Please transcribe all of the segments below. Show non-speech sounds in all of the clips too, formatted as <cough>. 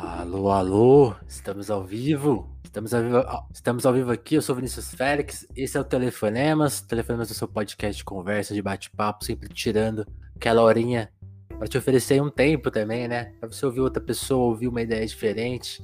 Alô, alô, estamos ao vivo. Estamos ao vivo, estamos ao vivo aqui. Eu sou Vinícius Félix. Esse é o Telefonemas. Telefonemas é o seu podcast de conversa, de bate-papo, sempre tirando aquela horinha para te oferecer um tempo também, né? Para você ouvir outra pessoa, ouvir uma ideia diferente,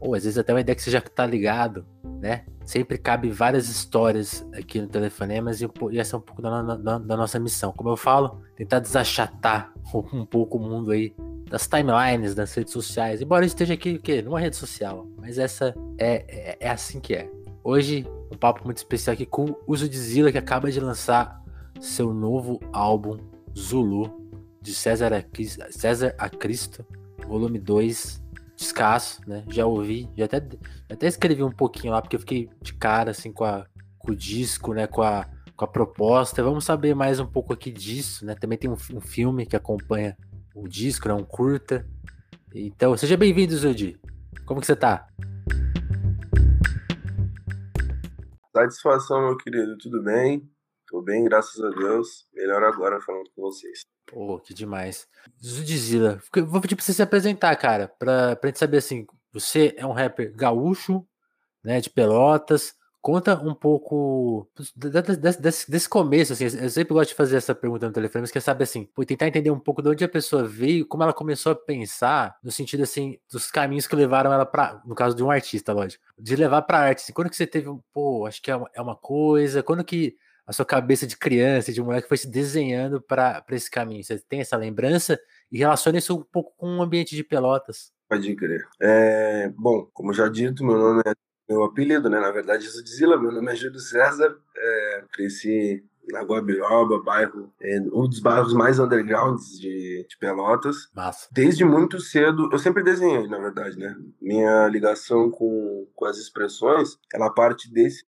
ou às vezes até uma ideia que você já tá ligado, né? Sempre cabe várias histórias aqui no Telefonemas e, e essa é um pouco da, da, da nossa missão. Como eu falo, tentar desachatar <laughs> um pouco o mundo aí das timelines das redes sociais. Embora eu esteja aqui o quê? numa rede social, mas essa é, é, é, assim que é. Hoje, um papo muito especial aqui com o Uso de Zila, que acaba de lançar seu novo álbum Zulu, de César a, César a Cristo, volume 2, escasso, né? Já ouvi, já até, até escrevi um pouquinho lá, porque eu fiquei de cara assim com, a, com o disco, né? Com a, com a proposta. Vamos saber mais um pouco aqui disso, né? Também tem um, um filme que acompanha o disco, né? Um curta. Então, seja bem-vindo, Zudi. Como que você tá? Satisfação, meu querido. Tudo bem? Tô bem, graças a Deus. Melhor agora falando com vocês. Pô, que demais. Zudizila, vou pedir pra você se apresentar, cara, pra, pra gente saber assim, você é um rapper gaúcho, né, de Pelotas, Conta um pouco desse, desse, desse, começo, assim, eu sempre gosto de fazer essa pergunta no telefone, mas quer saber assim, tentar entender um pouco de onde a pessoa veio, como ela começou a pensar, no sentido assim, dos caminhos que levaram ela para, no caso de um artista, lógico, de levar para arte. Assim, quando que você teve um, pô, acho que é uma, é uma coisa, quando que a sua cabeça de criança, de moleque, foi se desenhando para esse caminho? Você tem essa lembrança e relaciona isso um pouco com o ambiente de Pelotas? Pode crer. É, bom, como já dito, meu nome é meu apelido, né? Na verdade, isso Zila, meu nome é Júlio César, é, cresci na Guabiroba, bairro, é, um dos bairros mais undergrounds de, de, Pelotas. Massa. Desde muito cedo, eu sempre desenhei, na verdade, né? Minha ligação com, com as expressões, ela parte desse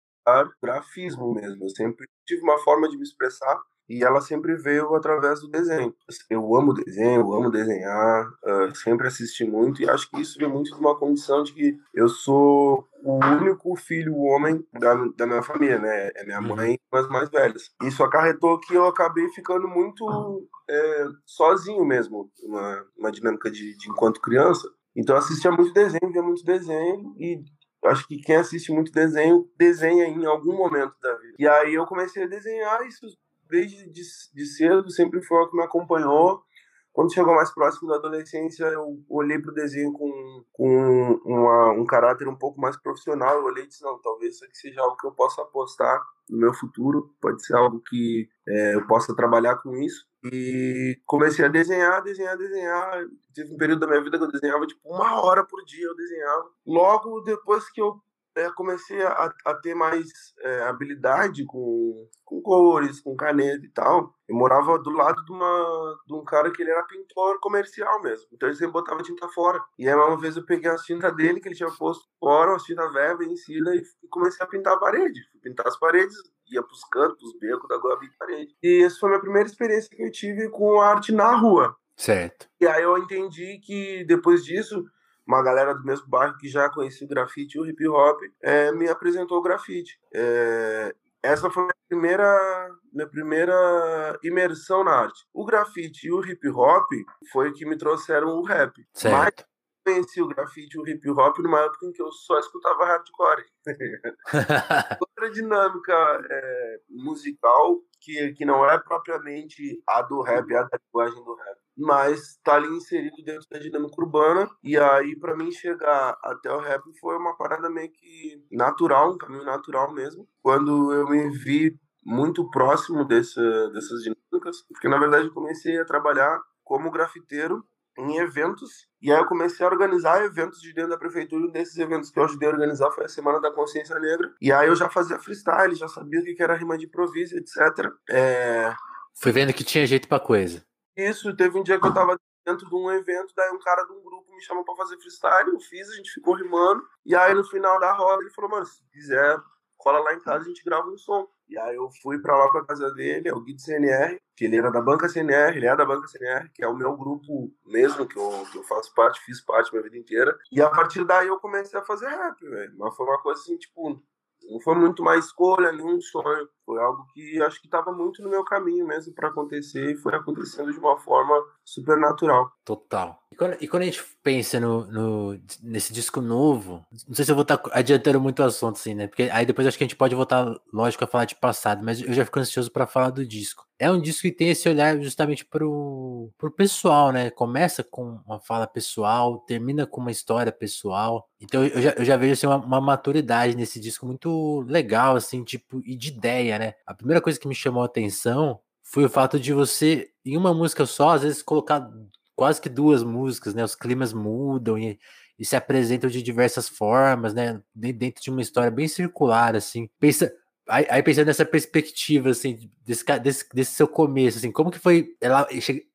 grafismo mesmo. Eu sempre tive uma forma de me expressar e ela sempre veio através do desenho. Eu amo desenho, eu amo desenhar, uh, sempre assisti muito e acho que isso vem muito de uma condição de que eu sou o único filho homem da, da minha família, né? É minha uhum. mãe e as mais velhas. Isso acarretou que eu acabei ficando muito é, sozinho mesmo, uma, uma dinâmica de, de enquanto criança. Então eu assistia muito desenho, via muito desenho e acho que quem assiste muito desenho desenha em algum momento da vida. E aí eu comecei a desenhar isso desde de, de cedo, sempre foi o que me acompanhou. Quando chegou mais próximo da adolescência, eu olhei para o desenho com, com uma, um caráter um pouco mais profissional. Eu olhei e disse: não, talvez isso aqui seja algo que eu possa apostar no meu futuro, pode ser algo que é, eu possa trabalhar com isso. E comecei a desenhar, desenhar, desenhar. Tive um período da minha vida que eu desenhava tipo uma hora por dia. Eu desenhava. Logo depois que eu é, comecei a, a, ter mais é, habilidade com, com cores, com caneta e tal. Eu morava do lado de, uma, de um cara que ele era pintor comercial mesmo. Então ele sempre botava tinta fora. E aí uma vez eu peguei as tintas dele, que ele tinha posto fora, as tintas velhas, vencidas, e comecei a pintar a parede. Pintar as paredes, ia pros cantos, pros becos da Guabi parede. E essa foi a minha primeira experiência que eu tive com arte na rua. Certo. E aí eu entendi que depois disso uma galera do mesmo bairro que já conhecia o grafite e o hip hop é, me apresentou o grafite. É, essa foi a minha primeira, minha primeira imersão na arte. O grafite e o hip hop foi o que me trouxeram o rap. Certo. Mas conheci o grafite e o hip hop numa época em que eu só escutava hardcore. <laughs> Outra dinâmica é, musical que, que não é propriamente a do rap, é a da linguagem do rap mas está ali inserido dentro da dinâmica urbana. E aí, para mim chegar até o rap foi uma parada meio que natural, um caminho natural mesmo. Quando eu me vi muito próximo dessa, dessas dinâmicas, porque na verdade eu comecei a trabalhar como grafiteiro em eventos, e aí eu comecei a organizar eventos de dentro da prefeitura, um desses eventos que eu ajudei a organizar foi a Semana da Consciência Negra, e aí eu já fazia freestyle, já sabia o que era rima de improviso, etc. É... Foi vendo que tinha jeito pra coisa. Isso, teve um dia que eu tava dentro de um evento, daí um cara de um grupo me chamou para fazer freestyle, eu fiz, a gente ficou rimando, e aí no final da roda ele falou, mano, se quiser, cola lá em casa, a gente grava um som. E aí eu fui para lá pra casa dele, é o Gui CNR, que ele era da Banca CNR, ele é da Banca CNR, que é o meu grupo mesmo, que eu, que eu faço parte, fiz parte minha vida inteira. E a partir daí eu comecei a fazer rap, velho. Mas foi uma coisa assim, tipo, Não foi muito uma escolha, nenhum sonho. Foi algo que acho que estava muito no meu caminho mesmo para acontecer e foi acontecendo de uma forma super natural. Total. E quando, e quando a gente pensa no, no, nesse disco novo, não sei se eu vou estar tá adiantando muito o assunto, assim, né? Porque aí depois acho que a gente pode voltar, lógico, a falar de passado, mas eu já fico ansioso para falar do disco. É um disco que tem esse olhar justamente pro, pro pessoal, né? Começa com uma fala pessoal, termina com uma história pessoal. Então eu já, eu já vejo assim, uma, uma maturidade nesse disco muito legal, assim, tipo, e de ideia, né? A primeira coisa que me chamou a atenção foi o fato de você, em uma música só, às vezes colocar quase que duas músicas, né? Os climas mudam e, e se apresentam de diversas formas, né? Dentro de uma história bem circular, assim. Pensa, aí, aí pensando nessa perspectiva, assim, desse, desse, desse, seu começo, assim, como que foi ela,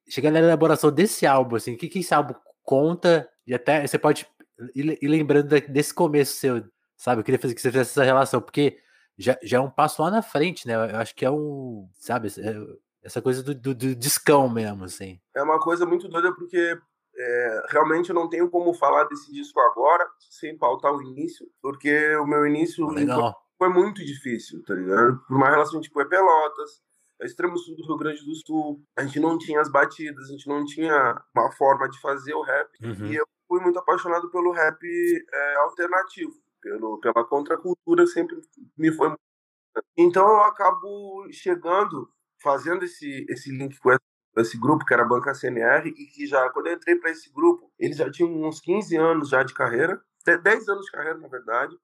chegar na elaboração desse álbum, assim, o que, que esse álbum conta? E até você pode ir, ir lembrando desse começo seu, sabe? Eu queria fazer que você fizesse essa relação, porque já, já é um passo lá na frente, né? Eu acho que é um, sabe, é, essa coisa do, do, do discão mesmo, assim. É uma coisa muito doida porque é, realmente eu não tenho como falar desse disco agora sem pautar o início, porque o meu início Legal. foi muito difícil, tá ligado? Por uma relação tipo é Pelotas, é extremo sul do Rio Grande do Sul, a gente não tinha as batidas, a gente não tinha uma forma de fazer o rap, uhum. e eu fui muito apaixonado pelo rap é, alternativo, pelo, pela contracultura sempre me foi então eu acabo chegando fazendo esse, esse link com esse grupo que era a Banca CNR e que já, quando eu entrei para esse grupo, eles já tinham uns 15 anos já de carreira, 10 anos de carreira, na verdade,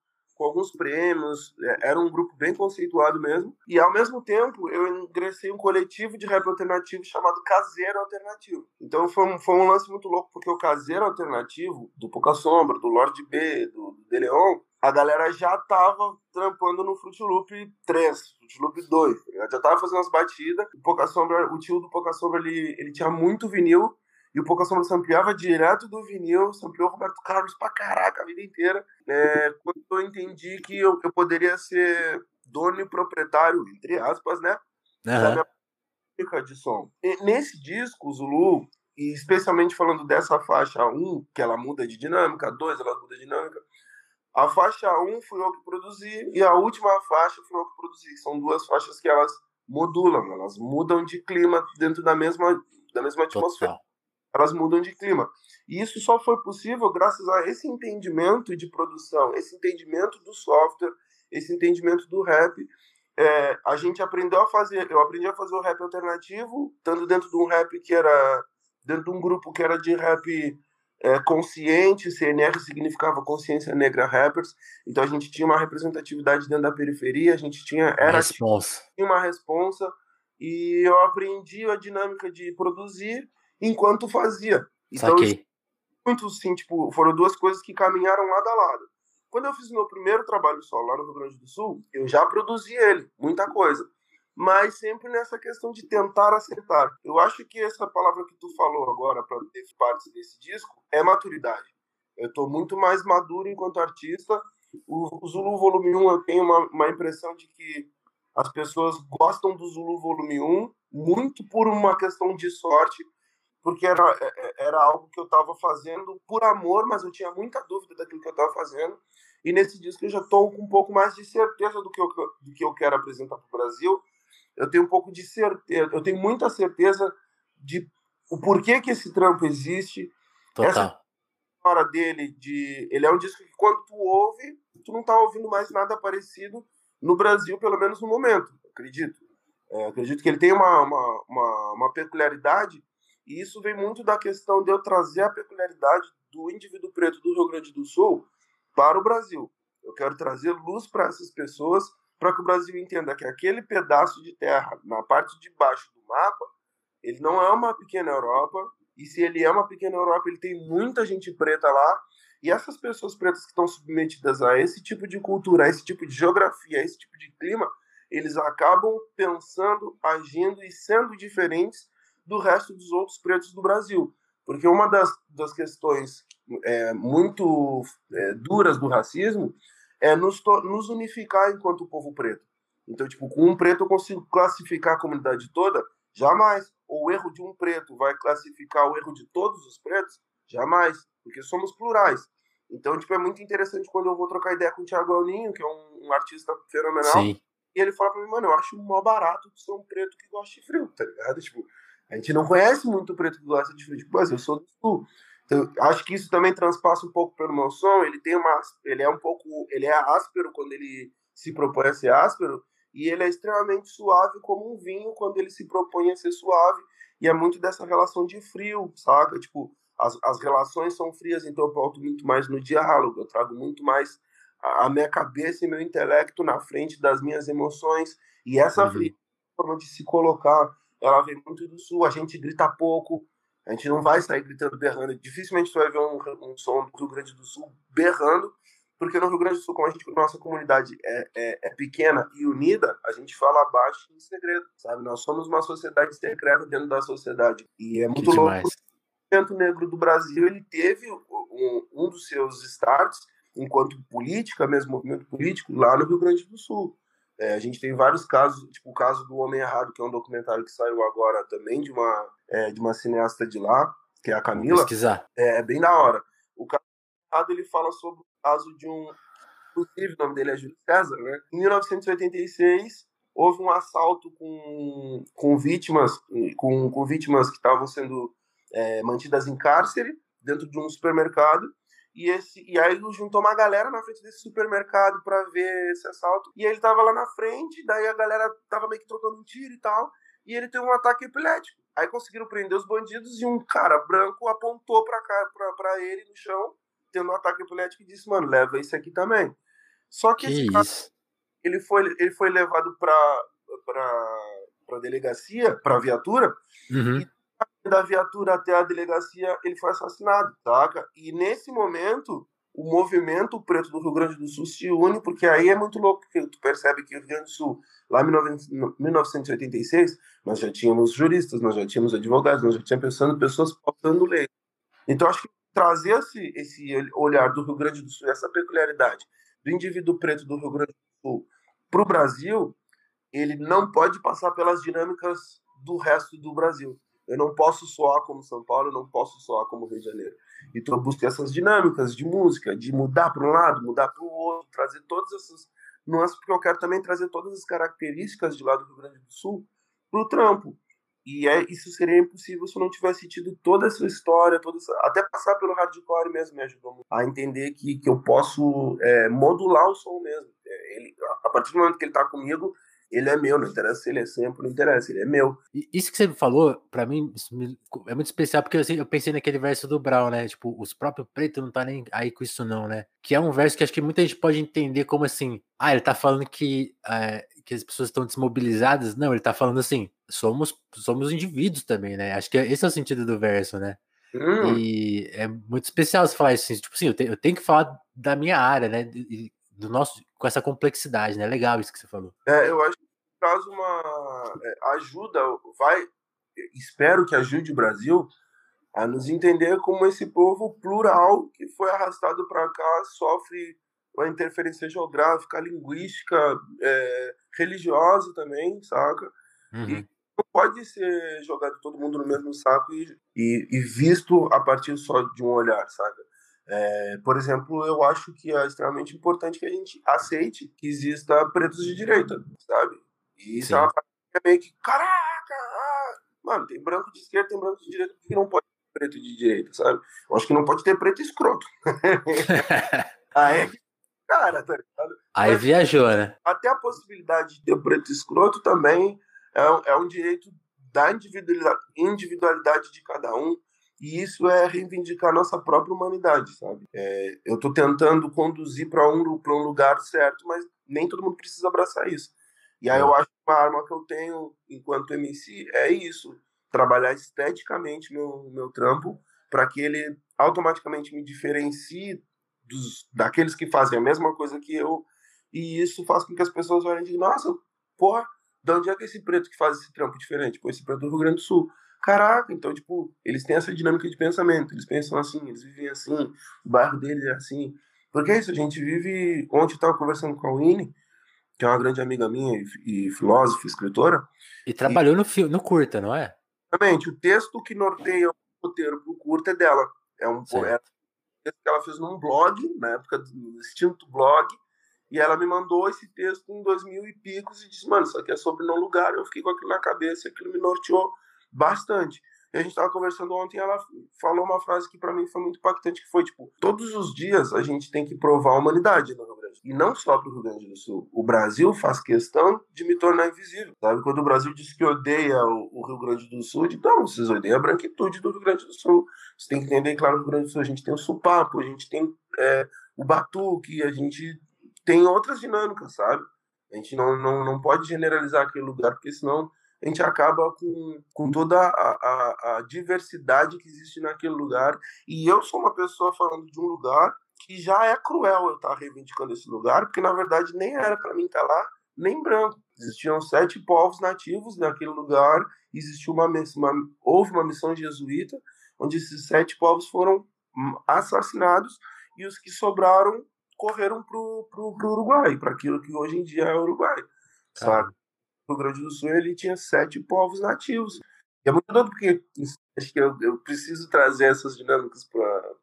com alguns prêmios, é, era um grupo bem conceituado mesmo, e ao mesmo tempo eu ingressei em um coletivo de rap alternativo chamado Caseiro Alternativo. Então foi um, foi um lance muito louco, porque o Caseiro Alternativo, do Pouca Sombra, do Lorde B, do, De Leon, a galera já tava trampando no Fruit Loop 3, Fruit Loop 2. Tá já tava fazendo as batidas. O, Pouca Sombra, o tio do Pouca Sombra, ele, ele tinha muito vinil. E o Pouca Sombra sampleava direto do vinil, sampleou Roberto Carlos pra caraca a vida inteira. É, quando eu entendi que eu, eu poderia ser dono e proprietário, entre aspas, né? Uhum. Da minha música de som. E nesse disco, o Zulu, e especialmente falando dessa faixa 1, que ela muda de dinâmica, 2, ela muda de dinâmica, a faixa 1 fui eu que produzi e a última faixa fui eu que produzi. São duas faixas que elas modulam, elas mudam de clima dentro da mesma, da mesma atmosfera. Total. Elas mudam de clima. E isso só foi possível graças a esse entendimento de produção, esse entendimento do software, esse entendimento do rap. É, a gente aprendeu a fazer, eu aprendi a fazer o rap alternativo, estando dentro de um rap que era, dentro de um grupo que era de rap é, consciente, CNR significava Consciência Negra Rappers, então a gente tinha uma representatividade dentro da periferia, a gente tinha era responsa. tinha uma responsa e eu aprendi a dinâmica de produzir enquanto fazia. Então, Saquei. muito sim, tipo, foram duas coisas que caminharam lado a lado. Quando eu fiz meu primeiro trabalho solo lá no Rio Grande do Sul, eu já produzi ele, muita coisa mas sempre nessa questão de tentar acertar. Eu acho que essa palavra que tu falou agora para ter parte desse disco é maturidade. Eu estou muito mais maduro enquanto artista. O, Zulu Volume 1, eu tenho uma, uma impressão de que as pessoas gostam do Zulu Volume 1 muito por uma questão de sorte, porque era, é, é, era algo que eu estava fazendo por amor, mas eu tinha muita dúvida daquilo que eu estava fazendo. E nesse disco eu já estou com um pouco mais de certeza do que eu, do que eu quero apresentar para o Brasil eu tenho um pouco de certeza, eu tenho muita certeza de o porquê que esse trampo existe. Total. Essa hora dele de, ele é um disco que quando tu ouve, tu não tá ouvindo mais nada parecido no Brasil, pelo menos no momento, acredito. É, acredito que ele tem uma, uma, uma, uma peculiaridade e isso vem muito da questão de eu trazer a peculiaridade do indivíduo preto do Rio Grande do Sul para o Brasil. Eu quero trazer luz para essas pessoas para que o Brasil entenda que aquele pedaço de terra na parte de baixo do mapa, ele não é uma pequena Europa, e se ele é uma pequena Europa, ele tem muita gente preta lá, e essas pessoas pretas que estão submetidas a esse tipo de cultura, a esse tipo de geografia, a esse tipo de clima, eles acabam pensando, agindo e sendo diferentes do resto dos outros pretos do Brasil. Porque uma das, das questões é, muito é, duras do racismo é nos, nos unificar enquanto povo preto. Então, tipo, com um preto eu consigo classificar a comunidade toda? Jamais. Ou o erro de um preto vai classificar o erro de todos os pretos? Jamais. Porque somos plurais. Então, tipo, é muito interessante quando eu vou trocar ideia com o Thiago Alninho, que é um, um artista fenomenal. Sim. E ele fala pra mim, mano, eu acho mó barato de ser um preto que gosta de frio, tá ligado? Tipo, a gente não conhece muito preto que gosta de frio. Tipo, mas eu sou do sul. Então, acho que isso também transpassa um pouco pelo meu som. Ele tem uma. Ele é um pouco. Ele é áspero quando ele se propõe a ser áspero. E ele é extremamente suave como um vinho quando ele se propõe a ser suave. E é muito dessa relação de frio, saca? Tipo, as, as relações são frias, então eu volto muito mais no diálogo. Eu trago muito mais a, a minha cabeça e meu intelecto na frente das minhas emoções. E essa uhum. forma de se colocar, ela vem muito do sul. A gente grita pouco, a gente não vai sair gritando, berrando. Dificilmente você vai ver um, um som do Rio Grande do Sul berrando, porque no Rio Grande do Sul, como a gente, nossa comunidade é, é, é, pequena e unida, a gente fala baixo em segredo, sabe? Nós somos uma sociedade secreta dentro da sociedade. E é muito que louco. Demais. O movimento negro do Brasil, ele teve um, um dos seus starts, enquanto política, mesmo movimento político, lá no Rio Grande do Sul. É, a gente tem vários casos, tipo o caso do Homem Errado, que é um documentário que saiu agora também de uma, é, de uma cineasta de lá, que é a Camila. Vou pesquisar. É, é bem da hora. O caso Errado, ele fala sobre o caso de um. Inclusive, o nome dele é Júlio César, né? Em 1986, houve um assalto com, com vítimas com, com vítimas que estavam sendo é, mantidas em cárcere dentro de um supermercado e, esse, e aí juntou uma galera na frente desse supermercado para ver esse assalto. E ele tava lá na frente, daí a galera tava meio que trocando um tiro e tal. E ele teve um ataque epilético. Aí conseguiram prender os bandidos e um cara branco apontou pra, cá, pra, pra ele no chão, tendo um ataque epilético, e disse: Mano, leva esse aqui também. Só que, que esse cara, ele foi, ele foi levado pra, pra, pra delegacia, pra viatura, uhum. e da viatura até a delegacia, ele foi assassinado, saca? E nesse momento, o movimento preto do Rio Grande do Sul se une, porque aí é muito louco, que tu percebe que o Rio Grande do Sul, lá em 1986, nós já tínhamos juristas, nós já tínhamos advogados, nós já tínhamos pensando, pessoas pautando lei. Então, acho que trazer esse, esse olhar do Rio Grande do Sul, essa peculiaridade do indivíduo preto do Rio Grande do Sul para o Brasil, ele não pode passar pelas dinâmicas do resto do Brasil. Eu não posso soar como São Paulo, eu não posso soar como Rio de Janeiro. Então eu busco essas dinâmicas de música, de mudar para um lado, mudar para o outro, trazer todas essas nuances, porque eu quero também trazer todas as características de lá do Rio Grande do Sul para o trampo. E é, isso seria impossível se eu não tivesse tido toda essa história, toda essa, até passar pelo hardcore mesmo me ajudou a entender que, que eu posso é, modular o som mesmo. É, ele, a partir do momento que ele está comigo, ele é meu, não interessa se ele é sempre, não interessa, ele é meu. Isso que você falou, para mim, é muito especial, porque eu pensei naquele verso do Brown, né? Tipo, os próprios pretos não tá nem aí com isso, não, né? Que é um verso que acho que muita gente pode entender como assim, ah, ele tá falando que, é, que as pessoas estão desmobilizadas. Não, ele tá falando assim, somos, somos indivíduos também, né? Acho que esse é o sentido do verso, né? Hum. E é muito especial você falar isso, assim, tipo assim, eu, te, eu tenho que falar da minha área, né? Do nosso, com essa complexidade, né? Legal isso que você falou. É, eu acho que traz uma é, ajuda, vai, espero que ajude o Brasil a nos entender como esse povo plural que foi arrastado para cá sofre uma interferência geográfica, linguística, é, religiosa também, saca? Uhum. E não pode ser jogado todo mundo no mesmo saco e, e, e visto a partir só de um olhar, sabe? É, por exemplo, eu acho que é extremamente importante que a gente aceite que exista pretos de direita, sabe? E isso Sim. é uma é meio que, caraca! Ah! Mano, tem branco de esquerda, tem branco de direita, que não pode ter preto de direita, sabe? Eu acho que não pode ter preto escroto. <laughs> Aí, cara, tá ligado? Aí Mas, viajou, né? Até a possibilidade de ter preto escroto também é, é um direito da individualidade, individualidade de cada um e isso é reivindicar a nossa própria humanidade, sabe? É, eu estou tentando conduzir para um, um lugar certo, mas nem todo mundo precisa abraçar isso. E aí eu acho que uma arma que eu tenho enquanto MC é isso, trabalhar esteticamente meu, meu trampo para que ele automaticamente me diferencie dos, daqueles que fazem a mesma coisa que eu, e isso faz com que as pessoas olhem e digam, nossa, porra, de onde é que esse preto que faz esse trampo diferente? Pô, esse preto do Rio Grande do Sul. Caraca, então, tipo, eles têm essa dinâmica de pensamento, eles pensam assim, eles vivem assim, o bairro deles é assim. Porque é isso, a gente vive. Ontem eu estava conversando com a Winnie, que é uma grande amiga minha e, e filósofa, escritora. E trabalhou e, no, filme, no curta, não é? Exatamente. O texto que norteia o roteiro pro curta é dela. É um poeta texto que ela fez num blog, na época do extinto blog, e ela me mandou esse texto em 2000 e picos e disse, mano, isso aqui é sobre não lugar. Eu fiquei com aquilo na cabeça e aquilo me norteou bastante. E a gente estava conversando ontem, ela falou uma frase que para mim foi muito impactante, que foi tipo, todos os dias a gente tem que provar a humanidade no Rio Grande. E não só para o Rio Grande do Sul. O Brasil faz questão de me tornar invisível, sabe? Quando o Brasil diz que odeia o, Rio Grande do Sul, digo, não, vocês odeiam a branquitude do Rio Grande do Sul. Você tem que entender, claro, no Rio Grande do Sul a gente tem o supapo, a gente tem é, o batuque, a gente tem outras dinâmicas, sabe? A gente não, não, não pode generalizar aquele lugar, porque senão a gente acaba com, com toda a, a, a, diversidade que existe naquele lugar. E eu sou uma pessoa falando de um lugar que já é cruel eu estar reivindicando esse lugar, porque na verdade nem era para mim estar lá, nem branco. Existiam sete povos nativos naquele lugar, existiu uma, uma houve uma missão jesuíta, onde esses sete povos foram hum, assassinados e os que sobraram correram para o Uruguai, para aquilo que hoje em dia é o Uruguai, sabe? Rio Grande do Sul ele tinha sete povos nativos. E é muito doido porque acho que eu, eu preciso trazer essas dinâmicas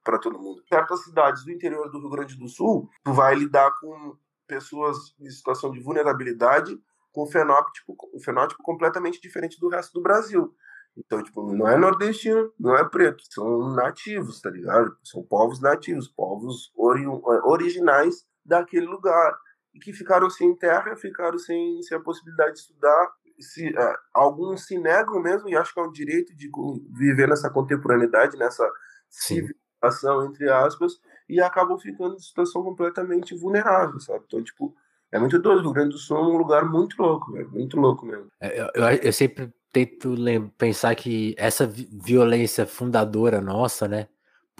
para todo mundo. Certas cidades do interior do Rio Grande do Sul, tu vai lidar com pessoas em situação de vulnerabilidade com fenótipo, um fenótipo completamente diferente do resto do Brasil. Então, tipo, não é nordestino, não é preto, são nativos, tá ligado? São povos nativos, povos ori originais daquele lugar que ficaram sem terra, ficaram sem, sem a possibilidade de estudar. Se, é, alguns se negam mesmo, e acho que é um direito de viver nessa contemporaneidade, nessa Sim. civilização, entre aspas, e acabam ficando em situação completamente vulnerável, sabe? Então, tipo, é muito doido. O Rio Grande do Sul é um lugar muito louco, velho. Muito louco mesmo. É, eu, eu, eu sempre tento pensar que essa violência fundadora nossa, né?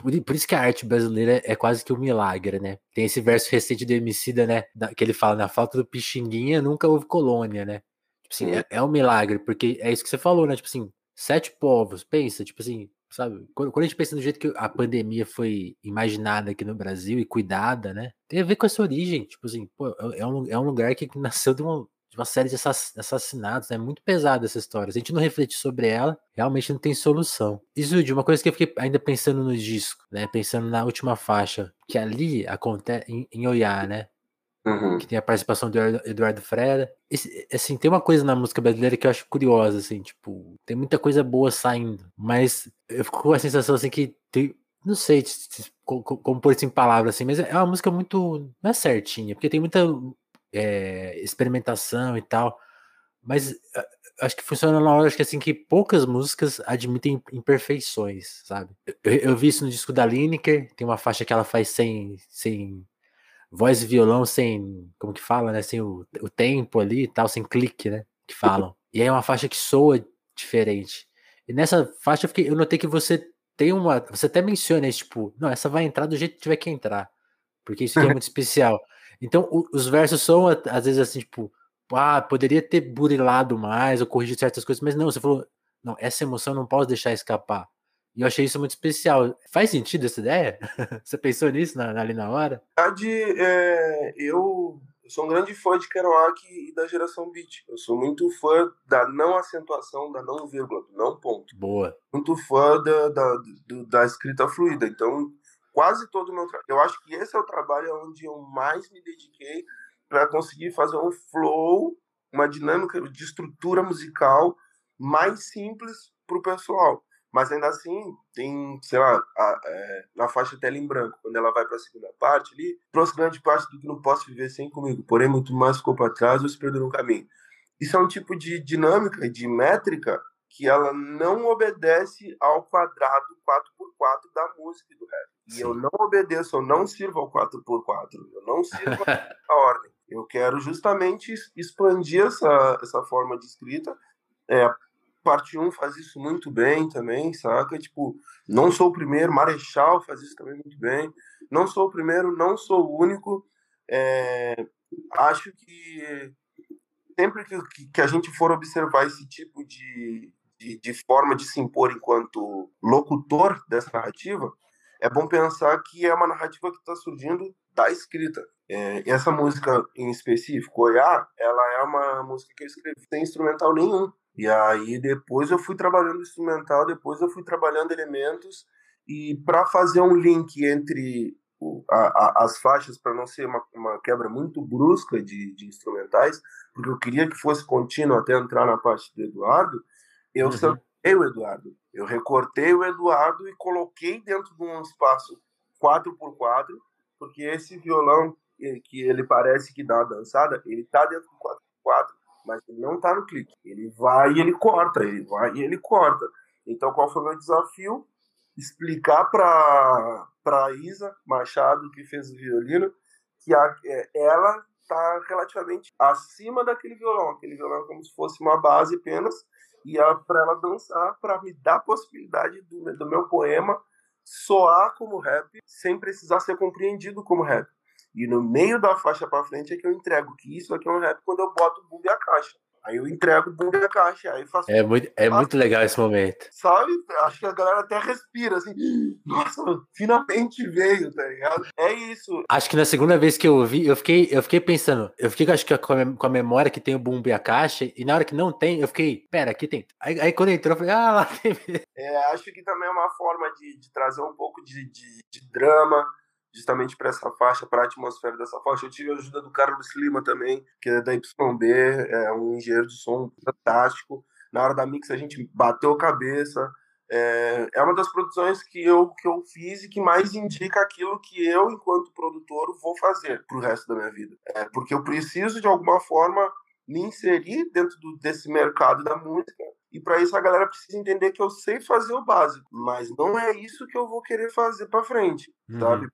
Por, por, isso que a arte brasileira é quase que um milagre, né? Tem esse verso recente do Emicida, né? Que ele fala, na falta do Pixinguinha nunca houve colônia, né? Tipo assim, é, é, um milagre, porque é isso que você falou, né? Tipo assim, sete povos, pensa, tipo assim, sabe? Quando, a gente pensa no jeito que a pandemia foi imaginada aqui no Brasil e cuidada, né? Tem a ver com essa origem, tipo assim, pô, é, é um, é um lugar que nasceu de uma, uma série de assassinatos. É né? muito pesada essa história. Se a gente não refletir sobre ela, realmente não tem solução. E Zude, uma coisa que eu fiquei ainda pensando no disco, né? Pensando na última faixa, que ali acontece em, em Oiá, né? Uhum. Que tem a participação do Eduardo Freda. Esse, assim, tem uma coisa na música brasileira que eu acho curiosa, assim, tipo, tem muita coisa boa saindo, mas eu fico com a sensação assim que tem, não sei como, como pôr isso em palavras assim, mas é uma música muito. Não é certinha, porque tem muita é, experimentação e tal. Mas acho que funciona na hora acho que assim que poucas músicas admitem imperfeições, sabe? Eu, eu, vi isso no disco da Lineker, tem uma faixa que ela faz sem, sem voz e violão, sem, como que fala, né? Sem o, o tempo ali e tal, sem clique, né? Que <laughs> falam. E aí é uma faixa que soa diferente. E nessa faixa eu, fiquei, eu notei que você tem uma. Você até menciona isso, tipo, não, essa vai entrar do jeito que tiver que entrar. Porque isso aqui é <laughs> muito especial. Então, o, os versos são, às vezes, assim, tipo, ah, poderia ter burilado mais ou corrigido certas coisas, mas não, você falou, não, essa emoção não posso deixar escapar. E eu achei isso muito especial. Faz sentido essa ideia? <laughs> você pensou nisso na, ali na hora? verdade, é, eu sou um grande fã de Kerouac e da geração beat. Eu sou muito fã da não acentuação, da não vírgula, do não ponto. Boa. Muito fã da, da, da escrita fluida. Então, quase todo o meu trabalho. Eu acho que esse é o trabalho onde eu mais me dediquei para conseguir fazer um flow, uma dinâmica de estrutura musical mais simples para o pessoal. Mas ainda assim, tem, sei lá, a, é, na faixa tela em branco, quando ela vai para a segunda parte ali, trouxe grande parte do que não posso viver sem comigo. Porém, muito mais ficou para trás ou se perdeu no caminho. Isso é um tipo de dinâmica de métrica que ela não obedece ao quadrado 4x4 da música e do rap. E Sim. eu não obedeço, eu não sirvo ao 4x4, eu não sirvo <laughs> a ordem. Eu quero justamente expandir essa, essa forma de escrita. É, parte 1 faz isso muito bem também, saca? Tipo, não sou o primeiro, Marechal faz isso também muito bem. Não sou o primeiro, não sou o único. É, acho que sempre que, que a gente for observar esse tipo de, de, de forma de se impor enquanto locutor dessa narrativa, é bom pensar que é uma narrativa que está surgindo da escrita. É, essa música em específico, Oiá, ela é uma música que eu escrevi sem instrumental nenhum. E aí depois eu fui trabalhando instrumental, depois eu fui trabalhando elementos E para fazer um link entre a, a, as faixas, para não ser uma, uma, quebra muito brusca de, de, instrumentais, porque eu queria que fosse contínuo até entrar na parte do Eduardo, eu uhum. samplei o Eduardo. Eu recortei o Eduardo e coloquei dentro de um espaço 4x4, porque esse violão que ele parece que dá uma dançada, ele tá dentro do 4x4, mas ele não tá no clique. Ele vai e ele corta, ele vai e ele corta. Então, qual foi o meu desafio? Explicar para para Isa Machado, que fez o violino, que a, é, ela tá relativamente acima daquele violão. Aquele violão é como se fosse uma base apenas, e para ela dançar, para me dar a possibilidade do, do meu poema soar como rap, sem precisar ser compreendido como rap. E no meio da faixa para frente é que eu entrego que isso aqui é um rap quando eu boto o boom e a caixa. Aí eu entrego o boom e a caixa, aí faço. É muito, é muito legal esse momento. Sabe? Acho que a galera até respira assim. Nossa, finalmente veio, tá ligado? É isso. Acho que na segunda vez que eu ouvi, eu fiquei, eu fiquei pensando, eu fiquei acho que com a, com a memória que tem o boom e a caixa, e na hora que não tem, eu fiquei, pera, aqui tem. Aí, aí quando entrou, eu falei, ah, lá tem. É, acho que também é uma forma de, de trazer um pouco de, de, de drama justamente para essa faixa, para a atmosfera dessa faixa. Eu tive a ajuda do Carlos Lima também, que é da YB, é um engenheiro de som fantástico. Na hora da mix a gente bateu cabeça. É, é uma das produções que eu, que eu fiz e que mais indica aquilo que eu, enquanto produtor, vou fazer para o resto da minha vida. É, porque eu preciso, de alguma forma, me inserir dentro do, desse mercado da música e para isso a galera precisa entender que eu sei fazer o básico, mas não é isso que eu vou querer fazer para frente, uhum. sabe?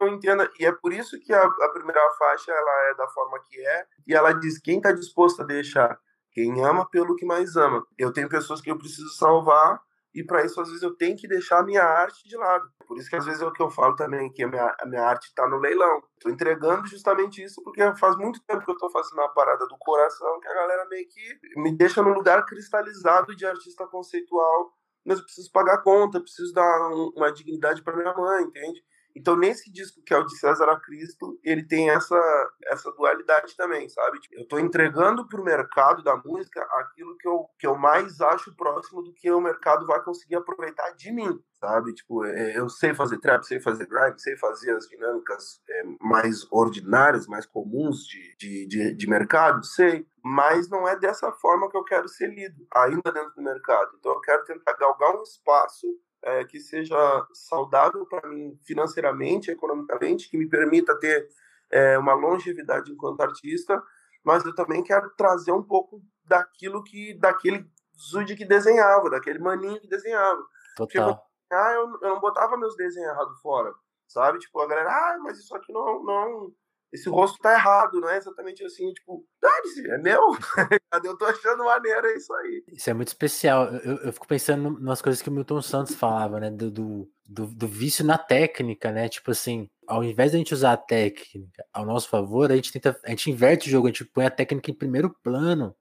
Eu entenda, e é por isso que a, a, primeira faixa ela é da forma que é, e ela diz quem está disposto a deixar, quem ama pelo que mais ama. Eu tenho pessoas que eu preciso salvar, e para isso às vezes eu tenho que deixar a minha arte de lado. Por isso que às vezes é o que eu falo também, que a minha, a minha arte está no leilão. Estou entregando justamente isso, porque faz muito tempo que eu estou fazendo uma parada do coração, que a galera meio que me deixa num lugar cristalizado de artista conceitual, mas eu preciso pagar conta, preciso dar uma dignidade para minha mãe, entende? Então, nesse disco que é o de César a Cristo, ele tem essa, essa dualidade também, sabe? Tipo, eu estou entregando para o mercado da música aquilo que eu, que eu mais acho próximo do que o mercado vai conseguir aproveitar de mim, sabe? Tipo, é, eu sei fazer trap, sei fazer grime, sei fazer as dinâmicas é, mais ordinárias, mais comuns de, de, de, de mercado, sei. Mas não é dessa forma que eu quero ser lido, ainda dentro do mercado. Então, eu quero tentar galgar um espaço é, que seja saudável para mim financeiramente, economicamente, que me permita ter é, uma longevidade enquanto artista, mas eu também quero trazer um pouco daquilo que daquele Zude que desenhava, daquele maninho que desenhava. Total. Porque, ah, eu, eu não botava meus desenhos errados fora, sabe? Tipo, a galera, ah, mas isso aqui não, não, esse rosto tá errado, não é exatamente assim, tipo, dane é meu, <laughs> eu tô achando maneiro, é isso aí. Isso é muito especial, eu, eu fico pensando nas coisas que o Milton Santos falava, né, do, do, do, do vício na técnica, né, tipo assim, ao invés de a gente usar a técnica ao nosso favor, a gente tenta, a gente inverte o jogo, a gente põe a técnica em primeiro plano,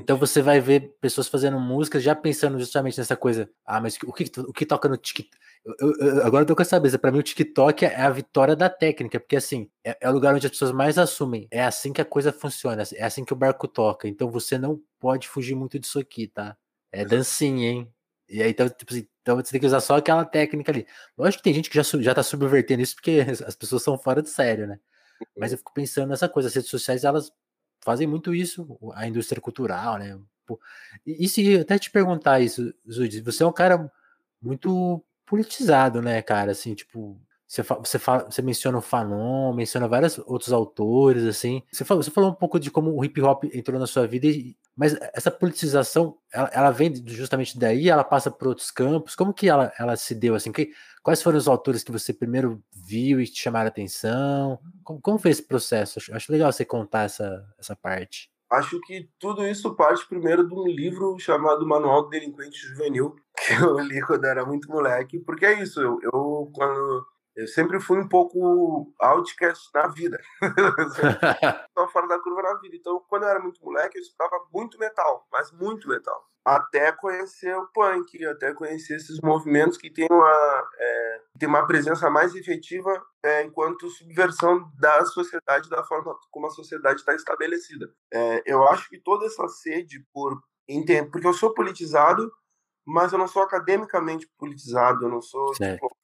então você vai ver pessoas fazendo música já pensando justamente nessa coisa. Ah, mas o que, o que toca no TikTok? Eu, eu, agora eu tô com essa cabeça. Pra mim, o TikTok é a vitória da técnica, porque assim, é, é, o lugar onde as pessoas mais assumem. É assim que a coisa funciona, é assim que o barco toca. Então você não pode fugir muito disso aqui, tá? É dancinha, hein? E aí, então, tipo assim, então você tem que usar só aquela técnica ali. Lógico que tem gente que já, já tá subvertendo isso porque <laughs> as pessoas são fora de sério, né? Mas eu fico pensando nessa coisa, as redes sociais, elas fazem muito isso, a indústria cultural, né? E, se até te perguntar isso, Zud, você é um cara muito politizado, né, cara? Assim, tipo, você, você, você menciona o Fanon, menciona vários outros autores, assim. Você falou, você falou um pouco de como o hip hop entrou na sua vida, e, mas essa politização, ela, ela, vem justamente daí, ela passa por outros campos. Como que ela, ela se deu, assim? Que, quais foram os autores que você primeiro viu e te chamaram a atenção? Como, como foi esse processo? Acho, acho legal você contar essa, essa parte acho que tudo isso parte primeiro de um livro chamado Manual do Delinquente Juvenil, <laughs> que eu li quando era muito moleque, porque é isso, eu, eu quando eu sempre fui um pouco outcast na vida. <laughs> Só fora da curva na vida. Então, quando eu era muito moleque, eu escutava muito metal, mas muito metal. Até conhecer o punk, até conhecer esses movimentos que têm uma, é, tem uma presença mais efetiva é, enquanto subversão da sociedade, da forma como a sociedade está estabelecida. É, eu acho que toda essa sede por porque eu sou politizado, mas eu não sou academicamente politizado, eu não sou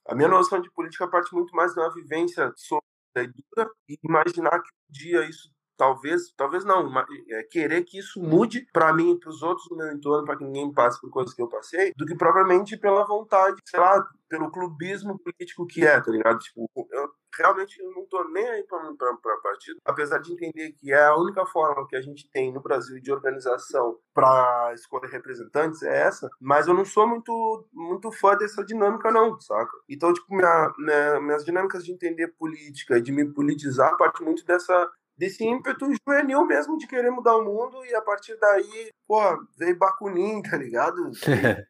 A minha noção de política parte muito mais de uma vivência sólida e dura e imaginar que um dia isso talvez, talvez não, é, querer que isso mude para mim e para os outros do meu entorno, para que ninguém passe por coisas que eu passei, do que propriamente pela vontade, sei lá, pelo clubismo político que é, tá ligado? Tipo, eu realmente eu não tô nem aí para partido, apesar de entender que é a única forma que a gente tem no Brasil de organização para escolher representantes é essa, mas eu não sou muito muito fã dessa dinâmica não, saca? Então, tipo, minha, minha, minhas dinâmicas de entender política de me politizar parte muito dessa desse ímpeto juvenil mesmo de querer mudar o mundo e a partir daí, pô, veio Bakunin, tá ligado? <laughs>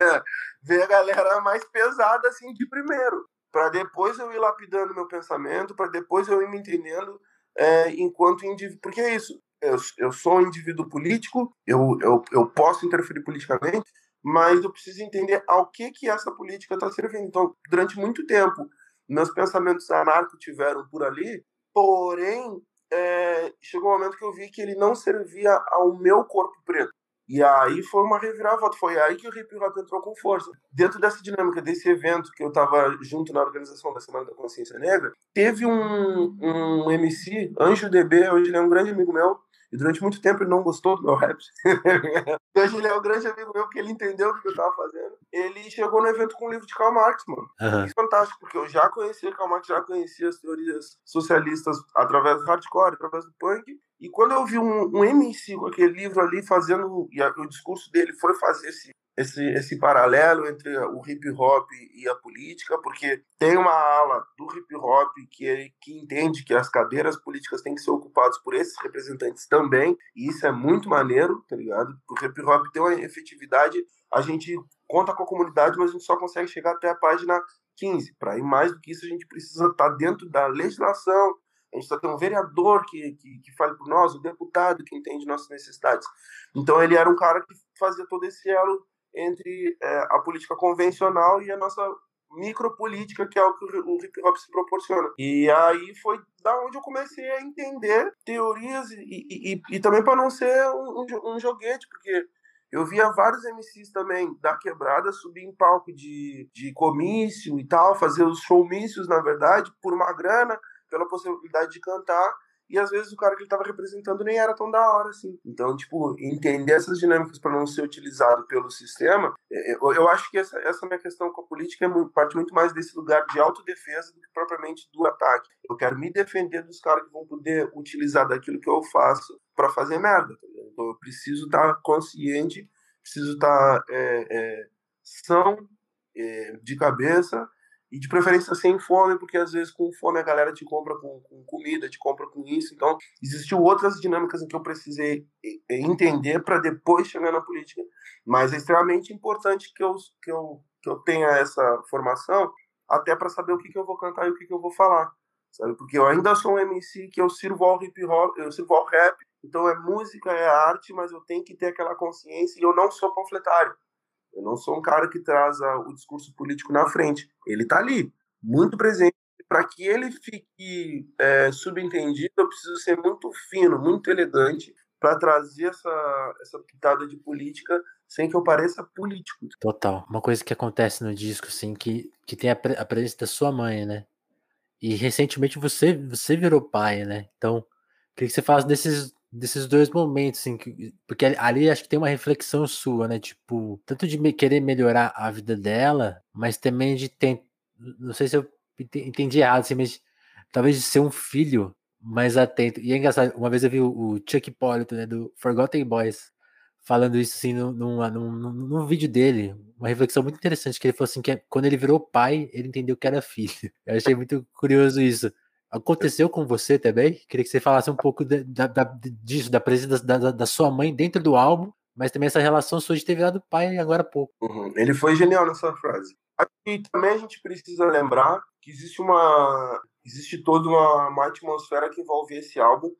é, veio a galera mais pesada assim de primeiro, para depois eu ir lapidando meu pensamento, para depois eu ir me entendendo é, enquanto indivíduo, porque é isso, eu, eu sou um indivíduo político, eu, eu, eu posso interferir politicamente, mas eu preciso entender ao que que essa política está servindo. Então, durante muito tempo, meus pensamentos anarco tiveram por ali, porém é, chegou um momento que eu vi que ele não servia ao meu corpo preto. E aí foi uma reviravolta, foi aí que o hip hop entrou com força. Dentro dessa dinâmica, desse evento que eu estava junto na organização da Semana da Consciência Negra, teve um, um MC, Anjo DB, hoje ele é um grande amigo meu, e durante muito tempo ele não gostou do meu rap. Hoje <laughs> ele é um grande amigo meu, porque ele entendeu o que eu tava fazendo. Ele chegou no evento com um livro de Karl Marx, mano. Uhum. Isso é fantástico, porque eu já conhecia Karl Marx, já conhecia as teorias socialistas através do hardcore, através do punk. E quando eu vi um, um MC com aquele livro ali fazendo, e a, o discurso dele foi fazer esse esse, esse paralelo entre o hip hop e a política, porque tem uma ala do hip hop que, que entende que as cadeiras políticas têm que ser ocupadas por esses representantes também, e isso é muito maneiro, tá ligado? O hip hop tem uma efetividade, a gente conta com a comunidade, mas a gente só consegue chegar até a página 15. Para ir mais do que isso, a gente precisa estar tá dentro da legislação, a gente só tem um vereador que, que, que fale por nós, um deputado que entende nossas necessidades. Então ele era um cara que fazia todo esse elo entre é, a política convencional e a nossa micropolítica, que é o que o hip hop se proporciona. E aí foi da onde eu comecei a entender teorias e, e, e, e também para não ser um, um, joguete, porque eu via vários MCs também da quebrada subir em palco de, de comício e tal, fazer os showmícios, na verdade, por uma grana, pela possibilidade de cantar e às vezes o cara que ele estava representando nem era tão da hora assim. Então, tipo, entender essas dinâmicas para não ser utilizado pelo sistema, é, é, eu, eu acho que essa, essa minha questão com a política é muito, parte muito mais desse lugar de autodefesa do que propriamente do ataque. Eu quero me defender dos caras que vão poder utilizar daquilo que eu faço para fazer merda. Tá então, eu preciso estar tá consciente, preciso estar tá, é, é, são é, de cabeça e de preferência sem fome, porque às vezes com fome a galera te compra com, com, comida, te compra com isso. Então, existiu outras dinâmicas em que eu precisei entender para depois chegar na política. Mas é extremamente importante que eu, que eu, que eu tenha essa formação, até para saber o que, que eu vou cantar e o que, que eu vou falar. Sabe? Porque eu ainda sou um MC que eu sirvo ao hip hop, eu sirvo ao rap, então é música, é arte, mas eu tenho que ter aquela consciência e eu não sou panfletário. Eu não sou um cara que traz o discurso político na frente. Ele está ali, muito presente. Para que ele fique é, subentendido, eu preciso ser muito fino, muito elegante para trazer essa, essa pitada de política sem que eu pareça político. Total. Uma coisa que acontece no disco, assim, que, que tem a, pre a presença da sua mãe, né? E recentemente você, você virou pai, né? Então, queria que você falasse desses desses dois momentos, assim, que, porque ali acho que tem uma reflexão sua, né? Tipo, tanto de querer melhorar a vida dela, mas também de ter, não sei se eu entendi errado, assim, mas talvez de ser um filho mais atento. E é engraçado, uma vez eu vi o, o Chuck Hipólito, né, do Forgotten Boys, falando isso assim num, num, num, num, vídeo dele, uma reflexão muito interessante, que ele falou assim que é, quando ele virou pai, ele entendeu que era filho. <laughs> Eu achei muito curioso isso. Aconteceu com você também? Queria que você falasse um pouco da, da, disso, da presença da, da, sua mãe dentro do álbum, mas também essa relação sua de ter virado pai agora há pouco. Uhum. Ele foi genial nessa frase. E também a gente precisa lembrar que existe uma existe toda uma, uma atmosfera que envolve esse álbum,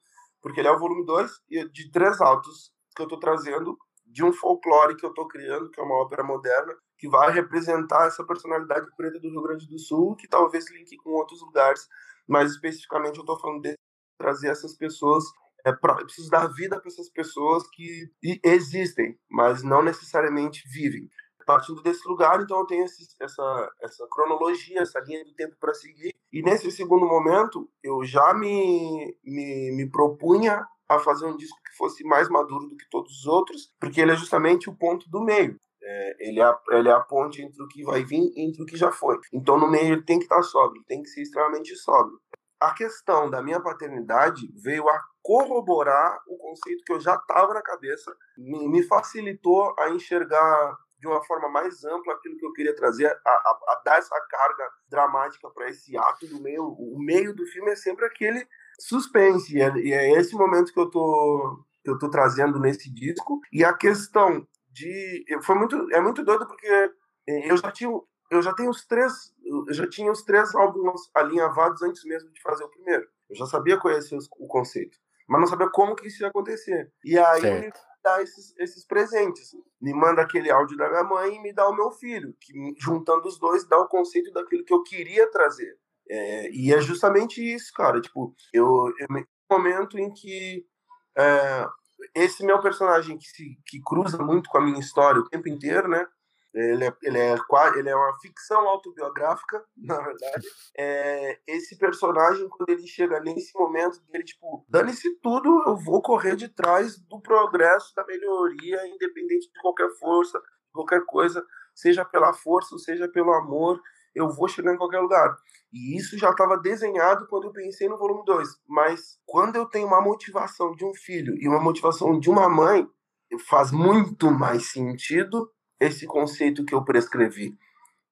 porque ele é o volume 2 de três autos que eu estou trazendo de um folclore que eu estou criando, que é uma ópera moderna, que vai representar essa personalidade preta do Rio Grande do Sul, que talvez linke com outros lugares mas especificamente eu estou falando de trazer essas pessoas é, pra, eu preciso dar vida para essas pessoas que existem, mas não necessariamente vivem. partindo desse lugar, então eu tenho esse, essa, essa cronologia, essa linha de tempo para seguir. E nesse segundo momento, eu já me, me, me propunha a fazer um disco que fosse mais maduro do que todos os outros, porque ele é justamente o ponto do meio. É, ele, é a, ele é a ponte entre o que vai vir e entre o que já foi. Então, no meio, ele tem que estar sóbrio, tem que ser extremamente sóbrio. A questão da minha paternidade veio a corroborar o conceito que eu já estava na cabeça, me, me facilitou a enxergar de uma forma mais ampla aquilo que eu queria trazer, a, a, a dar essa carga dramática para esse ato do meio. O meio do filme é sempre aquele suspense, e é, e é esse momento que eu tô que eu tô trazendo nesse disco. E a questão de foi muito é muito doido porque eh, eu já tinha eu já tenho os três eu já tinha os três álbuns alinhavados antes mesmo de fazer o primeiro. Eu já sabia conhecer o conceito, mas não sabia como que isso ia acontecer. E aí certo dá esses, esses presentes. Me manda aquele áudio da minha mãe e me dá o meu filho, que juntando os dois dá o conceito daquilo que eu queria trazer. É, e é justamente isso, cara. Tipo, eu, eu momento em que é, esse meu personagem que se que cruza muito com a minha história o tempo inteiro, né? Ele é, ele, é, ele é uma ficção autobiográfica, <laughs> na verdade. É, esse personagem, quando ele chega nesse momento dele, tipo, dane-se tudo, eu vou correr de trás do progresso, da melhoria, independente de qualquer força, qualquer coisa, seja pela força, seja pelo amor, eu vou chegar em qualquer lugar. E isso já estava desenhado quando eu pensei no volume 2. Mas quando eu tenho uma motivação de um filho e uma motivação de uma mãe, faz muito mais sentido esse conceito que eu prescrevi.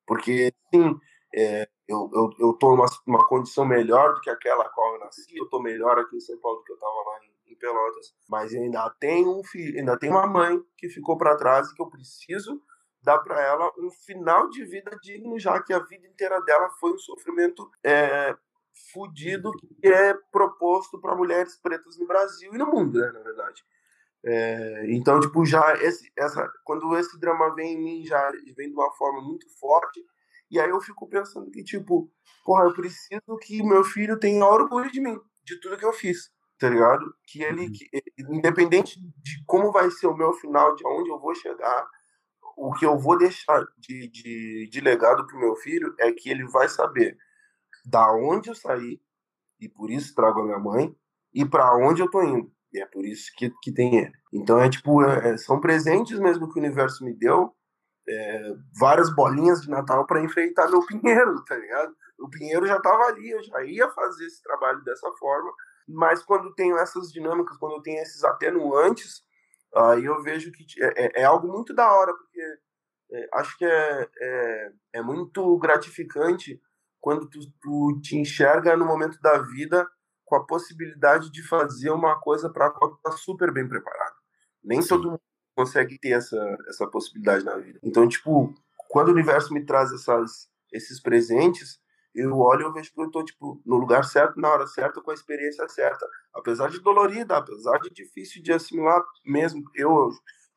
Porque, sim, é, eu, eu, eu tô numa uma condição melhor do que aquela qual eu nasci, eu tô melhor aqui em São Paulo do que eu estava lá em, em, Pelotas, mas eu ainda tenho um filho, ainda tenho uma mãe que ficou para trás e que eu preciso dar para ela um final de vida digno, já que a vida inteira dela foi um sofrimento é, fudido que é proposto para mulheres pretas no Brasil e no mundo, né, na verdade. É, então, tipo, já esse, essa, quando esse drama vem em mim, já vem de uma forma muito forte. E aí eu fico pensando que, tipo, porra, eu preciso que meu filho tenha orgulho de mim, de tudo que eu fiz, tá ligado? Que ele, uhum. que, independente de como vai ser o meu final, de onde eu vou chegar, o que eu vou deixar de, de, de legado pro meu filho é que ele vai saber da onde eu saí, e por isso trago a minha mãe, e para onde eu tô indo. E é por isso que, que tem ele. Então é tipo, é, é são presentes mesmo que o universo me deu. É, várias bolinhas de Natal para enfeitar meu pinheiro, tá ligado? O pinheiro já tava ali, eu já ia fazer esse trabalho dessa forma, mas quando tenho essas dinâmicas, quando eu tenho esses atenuantes, aí eu vejo que é, é, é algo muito da hora, porque é, acho que é, é, é, muito gratificante quando tu, tu te enxerga no momento da vida com a possibilidade de fazer uma coisa para a qual está super bem preparado. Nem Sim. todo mundo consegue ter essa, essa possibilidade na vida. Então, tipo, quando o universo me traz essas, esses presentes, eu olho e vejo que eu estou tipo, no lugar certo, na hora certa, com a experiência certa. Apesar de dolorida, apesar de difícil de assimilar mesmo. Eu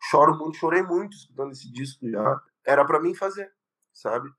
choro muito, chorei muito escutando esse disco já. Era para mim fazer, sabe?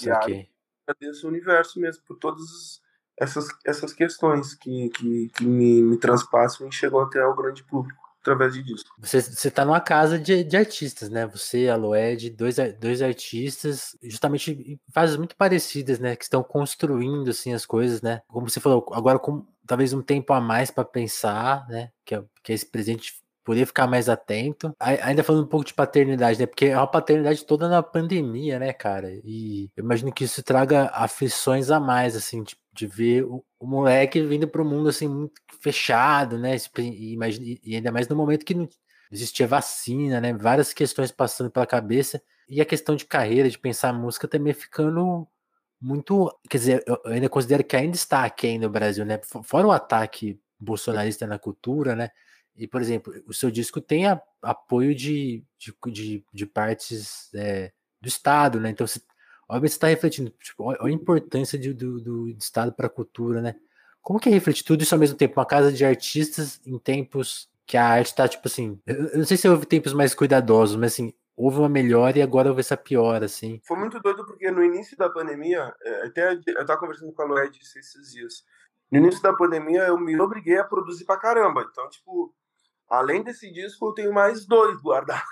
E aí, agradeço o universo mesmo por todos essas, essas questões que, que, que me, me transpassam e chegam até ao grande público através de disco. Você, você tá numa casa de, de artistas, né? Você, a Loed, dois, dois artistas, justamente fases muito parecidas, né? Que estão construindo, assim, as coisas, né? Como você falou, agora com talvez um tempo a mais para pensar, né? Que, é, que é esse presente poder ficar mais atento. Ainda falando um pouco de paternidade, né? Porque é uma paternidade toda na pandemia, né, cara? E eu imagino que isso traga aflições a mais, assim, de, de ver o, o, moleque vindo para o mundo, assim, muito fechado, né? E, ainda mais no momento que não existia vacina, né? Várias questões passando pela cabeça. E a questão de carreira, de pensar a música também ficando muito. Quer dizer, eu ainda considero que ainda está aqui no Brasil, né? Fora o ataque bolsonarista na cultura, né? E, por exemplo, o seu disco tem a, apoio de, de, de, de partes é, do Estado, né? Então, obviamente, você está refletindo tipo, a, importância de, do, do, do Estado para a cultura, né? Como que é refletir tudo isso ao mesmo tempo? Uma casa de artistas em tempos que a arte está, tipo assim. Eu, não sei se houve tempos mais cuidadosos, mas assim, houve uma melhora e agora houve essa pior, assim. Foi muito doido porque no início da pandemia, é, até eu estava conversando com a Loed esses dias. No início da pandemia, eu me obriguei a produzir pra caramba. Então, tipo, Além desse disco, eu tenho mais dois guardados,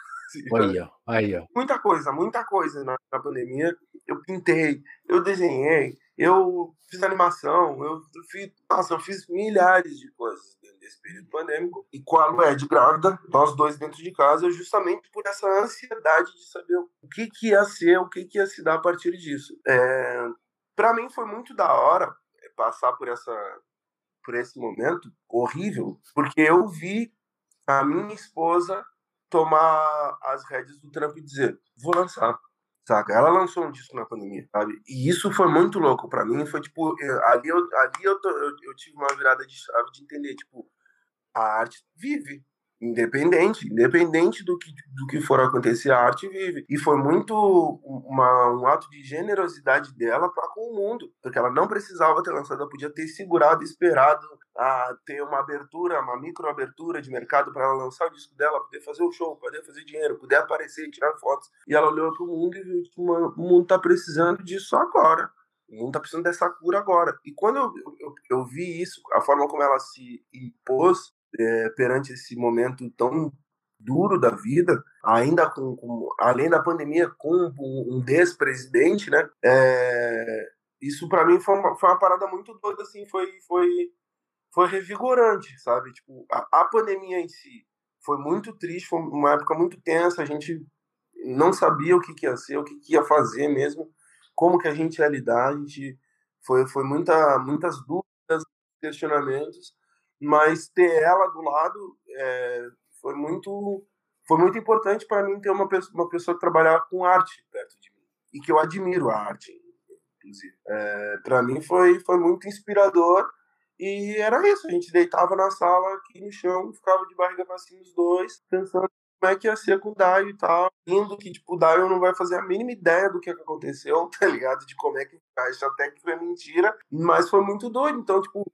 Aí, ó. Aí, ó. Muita coisa, muita coisa na, na pandemia. Eu pintei, eu desenhei, eu fiz animação, eu fiz, nossa, eu fiz milhares de coisas desse período pandêmico. E com a Lued grávida, nós dois dentro de casa, justamente por essa ansiedade de saber o que, que ia ser, o que, que ia se dar a partir disso. É, para mim foi muito da hora passar por essa por esse momento horrível, porque eu vi a minha esposa tomar as rédeas do trampo e dizer: vou lançar. Saca? Ela lançou um disco na pandemia, sabe? E isso foi muito louco para mim. Foi tipo, ali eu, ali eu, eu, eu tive uma virada de chave de entender: tipo, a arte vive, independente, independente do que, do que for acontecer, a arte vive. E foi muito uma, um ato de generosidade dela para com o mundo, porque ela não precisava ter lançado, ela podia ter segurado, esperado a ter uma abertura, uma micro abertura de mercado para ela lançar o disco dela, poder fazer o show, poder fazer dinheiro, poder aparecer, tirar fotos. E ela olhou para o mundo e viu que o mundo está precisando disso agora. O mundo está precisando dessa cura agora. E quando eu, eu, eu, vi isso, a forma como ela se impôs é, perante esse momento tão duro da vida, ainda com, com além da pandemia, com um, despresidente, né? É, isso para mim foi uma, foi uma parada muito doida, assim, foi, foi, foi revigorante, sabe? Tipo, a, a pandemia em si foi muito triste, foi uma época muito tensa, a gente não sabia o que, que ia ser, o que, que ia fazer mesmo, como que a gente ia lidar, a gente foi, foi muita, muitas dúvidas, questionamentos, mas ter ela do lado é, foi muito foi muito importante para mim ter uma pessoa, uma pessoa que com arte perto de mim e que eu admiro a arte inclusive é, para mim foi foi muito inspirador e era isso a gente deitava na sala aqui no chão ficava de barriga para cima os dois pensando como é que ia ser com o Daio e tal. Indo que, tipo, o Daio não vai fazer a mínima ideia do que aconteceu, <laughs> tá ligado? De como é que acha até que foi mentira. Mas foi muito doido. Então, tipo,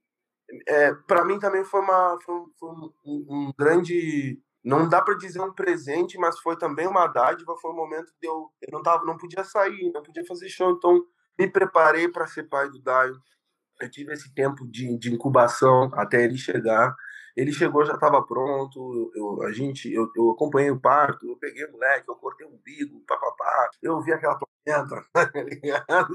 é, para mim também foi, uma, foi, foi um, um, grande não dá para dizer um presente, mas foi também uma dádiva. Foi um momento de eu, eu não tava, não podia sair, não podia fazer show, então me preparei para ser pai do Daio. Eu tive esse tempo de, de incubação até ele chegar. Ele chegou, já estava pronto. Eu, a gente, eu, eu, acompanhei o parto, eu peguei o moleque, eu cortei o umbigo, papapá. Eu vi aquela tormenta, <laughs> tá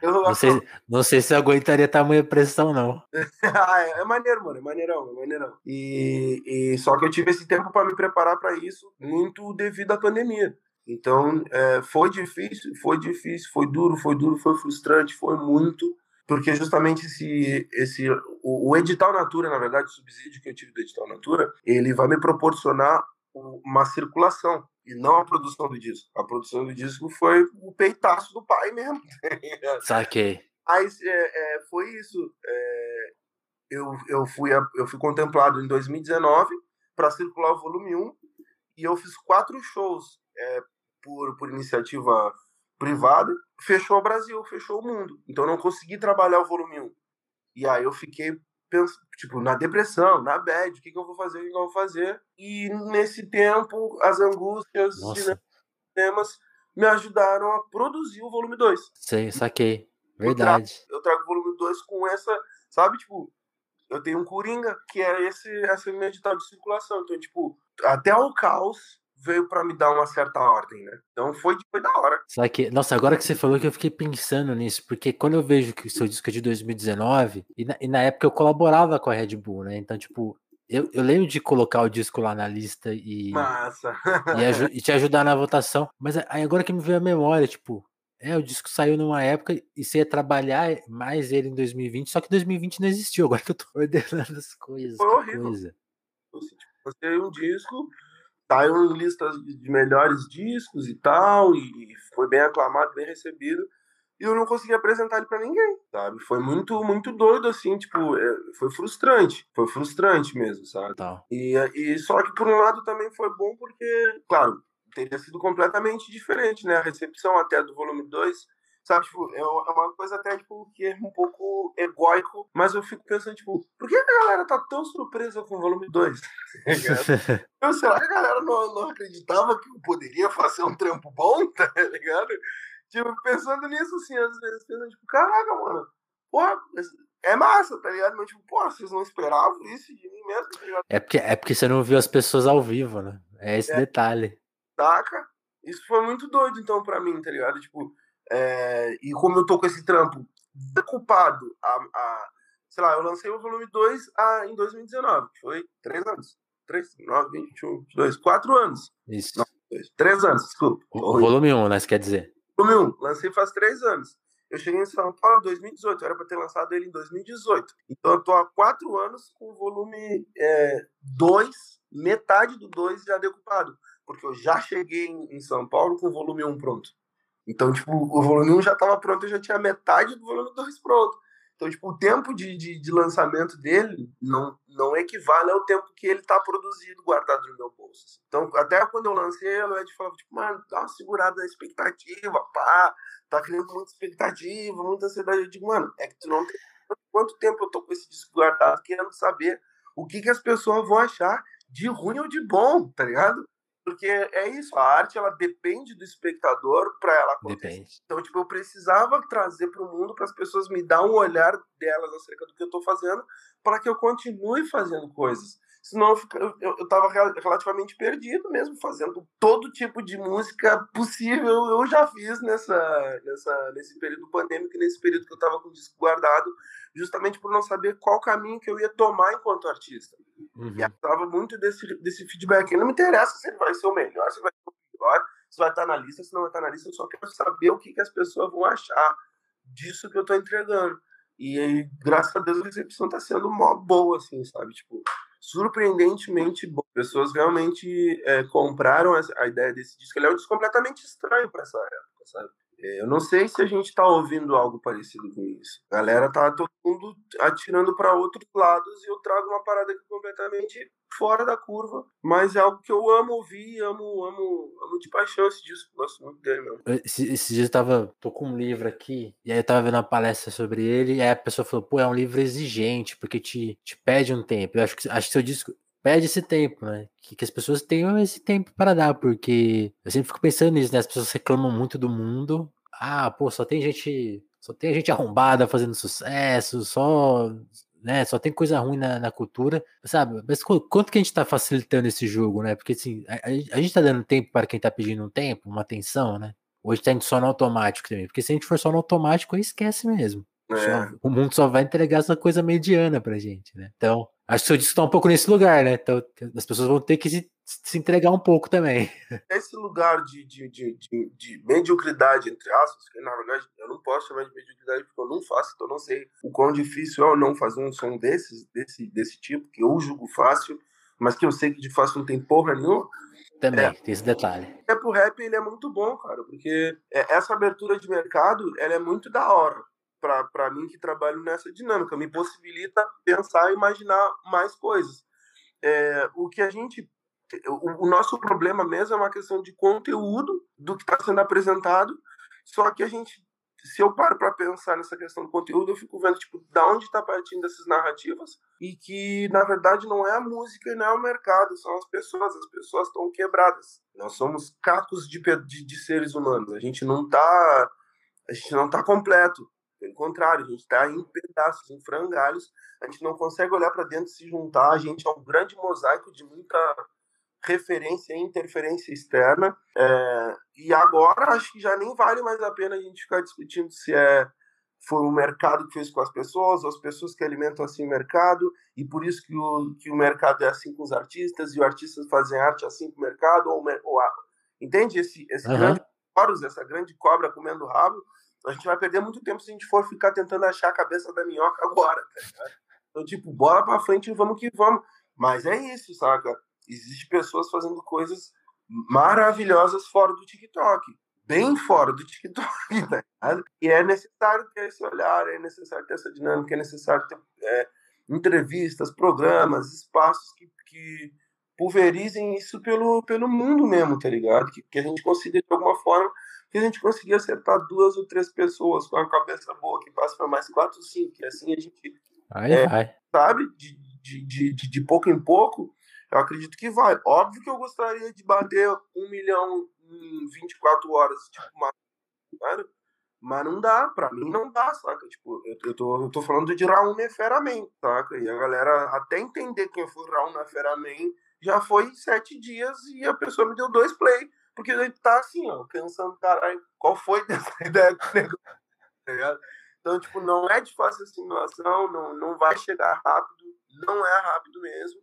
eu, não, sei, não sei se eu aguentaria tamanha pressão, não. <laughs> ah, é, é, maneiro, mano, é maneirão, é maneirão. E, e só que eu tive esse tempo para me preparar para isso, muito devido à pandemia. Então, é, foi difícil, foi difícil, foi duro, foi duro, foi frustrante, foi muito porque justamente esse, esse o, o, edital Natura, na verdade, o subsídio que eu tive do edital Natura, ele vai me proporcionar uma circulação e não a produção do disco. A produção do disco foi o peitaço do pai mesmo. <laughs> Saquei. Aí é, é, foi isso. É, eu, eu, fui, eu fui contemplado em 2019 para circular o volume 1 e eu fiz quatro shows é, por, por iniciativa privada, fechou o Brasil, fechou o mundo. Então eu não consegui trabalhar o volume 1. E aí eu fiquei pensando, tipo, na depressão, na bad, o que, que eu vou fazer, o que, que eu vou fazer. E nesse tempo, as angústias de temas me ajudaram a produzir o volume 2. Sim, saquei. Verdade. Eu trago, eu trago o volume 2 com essa, sabe, tipo, eu tenho um Coringa, que é esse, essa minha edital de circulação. Então, tipo, até o caos veio para me dar uma certa ordem, né? Então foi, foi da hora. Só que, nossa, agora que você falou que eu fiquei pensando nisso, porque quando eu vejo que o seu disco é de 2019, e na, e na época eu colaborava com a Red Bull, né? Então, tipo, eu, eu lembro de colocar o disco lá na lista e, Massa. e, e, te ajudar na votação. Mas aí agora que me veio a memória, tipo, é, o disco saiu numa época e você ia trabalhar mais ele em 2020, só que 2020 não existiu, agora que eu tô <laughs> ordenando as coisas. Foi horrível. Coisa. Você um disco, saiu em listas de melhores discos e tal, e foi bem aclamado, bem recebido. E eu não consegui apresentar ele para ninguém, sabe? Foi muito, muito doido, assim, tipo, é, foi frustrante. Foi frustrante mesmo, sabe? Tá. E, e só que por um lado também foi bom porque, claro, teria sido completamente diferente, né? A recepção até do volume 2 Sabe, tipo, é, é uma coisa até, tipo, que é um pouco egóico, mas eu fico pensando, tipo, por que a galera tá tão surpresa com o volume 2? <laughs> <laughs> eu, será que a galera não, não acreditava que eu poderia fazer um trampo bom, <laughs> tá ligado? Tipo, pensando nisso, assim, às vezes, pensando, tipo, caraca, mano, porra, é massa, tá ligado? Mas, tipo, porra, vocês não esperavam isso de mim mesmo, tá ligado? É porque, é porque você não viu as pessoas ao vivo, né? É esse é. detalhe. saca? Isso foi muito doido, então, pra mim, tá ligado? Tipo, é... e como eu tô com esse trampo culpado a, a, sei lá, eu lancei o volume 2 a, em 2019, que foi três anos. 3, 9, 21, 22, 4 anos. Isso. Não, dois, 3 anos, desculpa. O, volume 1, um, né? Você quer dizer? Volume 1, lancei faz 3 anos. Eu cheguei em São Paulo em 2018, era para ter lançado ele em 2018. Então eu tô há 4 anos com o volume 2, é, metade do 2 já decupado. Porque eu já cheguei em, em São Paulo com o volume 1 pronto. Então, tipo, o volume 1 já estava pronto, eu já tinha metade do volume 2 pronto. Então, tipo, o tempo de, de, de, lançamento dele não, não equivale ao tempo que ele tá produzido, guardado no meu bolso. Então, até quando eu lancei, a Ed falava, tipo, mano, dá uma segurada na expectativa, pá, tá criando muita expectativa, muita ansiedade. Eu digo, mano, é que tu não tem quanto tempo eu tô com esse disco guardado querendo saber o que, que as pessoas vão achar de ruim ou de bom, tá ligado? Porque é isso, a arte ela depende do espectador para ela acontecer. Depende. Então, tipo, eu precisava trazer para o mundo para as pessoas me dar um olhar delas acerca do que eu estou fazendo, para que eu continue fazendo coisas. Senão eu, eu tava relativamente perdido mesmo, fazendo todo tipo de música possível. Eu já fiz nessa, nessa, nesse período pandêmico, nesse período que eu tava com o disco guardado, justamente por não saber qual caminho que eu ia tomar enquanto artista. Uhum. E tava muito desse, desse feedback. Não me interessa se ele vai ser o melhor, se vai ser o pior, se vai estar na lista, se não vai estar na lista. Eu só quero saber o que, que as pessoas vão achar disso que eu tô entregando. E aí, graças a Deus, a recepção tá sendo mó boa, assim, sabe? Tipo, surpreendentemente boa. Pessoas realmente é, compraram a ideia desse disco. Ele é um disco completamente estranho para essa época, sabe? É, eu não sei se a gente está ouvindo algo parecido com isso. A galera tá todo mundo atirando para outros lados e eu trago uma parada aqui completamente fora da curva, mas é algo que eu amo ouvir, amo, amo, amo de paixão esse disco, gosto muito dele mesmo. Esse, esse dia eu tava, tô com um livro aqui, e aí eu tava vendo uma palestra sobre ele, e aí a pessoa falou, pô, é um livro exigente, porque te, te pede um tempo. Eu acho que, acho que seu disco pede esse tempo, né? Que, que as pessoas tenham esse tempo para dar, porque eu sempre fico pensando nisso, né? As pessoas reclamam muito do mundo. Ah, pô, só tem gente. Só tem gente arrombada fazendo sucesso, só. Né, só tem coisa ruim na, na cultura, sabe? Mas quanto que a gente está facilitando esse jogo, né? Porque assim, a, a gente está dando tempo para quem está pedindo um tempo, uma atenção, né? Hoje tá indo só no automático também. Porque se a gente for só no automático, aí esquece mesmo. É. Só, o mundo só vai entregar essa coisa mediana pra gente, né? Então, Acho que o seu disco tá um pouco nesse lugar, né? Então as pessoas vão ter que se, se entregar um pouco também. Esse lugar de, de, de, de, de mediocridade, entre aspas, que na verdade eu não posso chamar de mediocridade porque eu não faço, então eu não sei o quão difícil é ou não fazer um som desses, desse, desse tipo, que eu julgo fácil, mas que eu sei que de fácil não tem porra nenhuma. Também, é, tem esse detalhe. É pro rap ele é muito bom, cara, porque é, essa abertura de mercado ela é muito da hora para mim que trabalho nessa dinâmica, me possibilita pensar e imaginar mais coisas. É, o que a gente. O, o, nosso problema mesmo é uma questão de conteúdo do que está sendo apresentado, só que a gente. Se eu paro para pensar nessa questão do conteúdo, eu fico vendo, tipo, da onde está partindo essas narrativas e que, na verdade, não é a música e não é o mercado, são as pessoas. As pessoas estão quebradas. Nós somos cacos de, de, de seres humanos. A gente não está a gente não está completo. Pelo contrário, a gente está em pedaços, em frangalhos, a gente não consegue olhar para dentro e se juntar, a gente é um grande mosaico de muita referência e interferência externa. É, e agora acho que já nem vale mais a pena a gente ficar discutindo se é foi o mercado que fez com as pessoas, ou as pessoas que alimentam assim o mercado, e por isso que o, que o mercado é assim com os artistas, e os artistas fazem arte assim com o mercado, ou, ou entende? Esse, esse uhum. grande essa grande cobra comendo rabo, a gente vai perder muito tempo se a gente for ficar tentando achar a cabeça da minhoca agora, tá Então, tipo, bola pra frente e vamos que vamos. Mas é isso, saca? Existem pessoas fazendo coisas maravilhosas fora do TikTok. Bem fora do TikTok, <laughs> tá ligado? E é necessário ter esse olhar, é necessário ter essa dinâmica, é necessário ter é, entrevistas, programas, espaços que, que pulverizem isso pelo, pelo mundo mesmo, tá ligado? Que, que a gente consiga, de alguma forma, que a gente conseguia acertar duas ou três pessoas com a cabeça boa, que passa para mais quatro, ou cinco, e assim a gente aí é, vai. sabe, de, de, de, de, pouco em pouco, eu acredito que vai. Óbvio que eu gostaria de bater um milhão em 24 horas, tipo, uma, mas não dá, pra mim não dá, saca? Tipo, eu, eu, tô, eu tô falando de Raul Neferaman, saca? E a galera, até entender quem foi Raul Neferaman, já foi sete dias e a pessoa me deu dois play porque ele tá assim, ó, pensando, caralho, qual foi <laughs> dessa ideia do negócio, tá? Então, tipo, não é de fácil assimilação, não, não vai chegar rápido, não é rápido mesmo.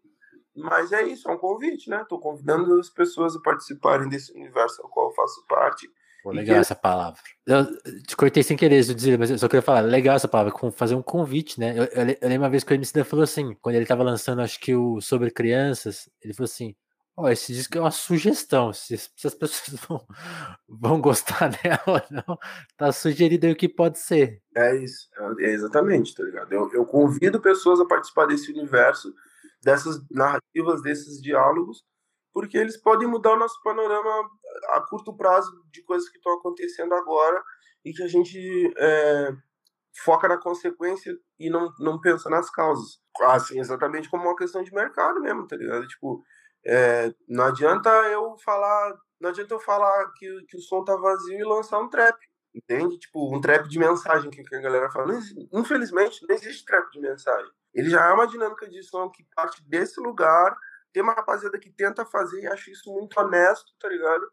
Mas é isso, é um convite, né? Estou convidando as pessoas a participarem desse universo ao qual eu faço parte. Pô, legal que... essa palavra. Eu te cortei sem querer, dizer, mas eu só queria falar, legal essa palavra, fazer um convite, né? Eu, eu, eu lembro uma vez que o MC falou assim, quando ele estava lançando, acho que o Sobre Crianças, ele falou assim: Ó, oh, esse disco é uma sugestão. Se, se as pessoas <laughs> vão, vão gostar <laughs> dela ou não, tá sugerido aí o que pode ser. É isso, é exatamente, tá ligado? Eu, eu convido pessoas a participar desse universo dessas narrativas, desses diálogos, porque eles podem mudar o nosso panorama a curto prazo de coisas que estão acontecendo agora e que a gente é, foca na consequência e não, não pensa nas causas. Assim, exatamente como uma questão de mercado mesmo, tá ligado? Tipo, é, não adianta eu falar, não adianta eu falar que, que o som tá vazio e lançar um trap, entende? Tipo, um trap de mensagem que, que a galera fala. Infelizmente, não existe trap de mensagem. Ele já é uma dinâmica de som que parte desse lugar. Tem uma rapaziada que tenta fazer e acho isso muito honesto, tá ligado?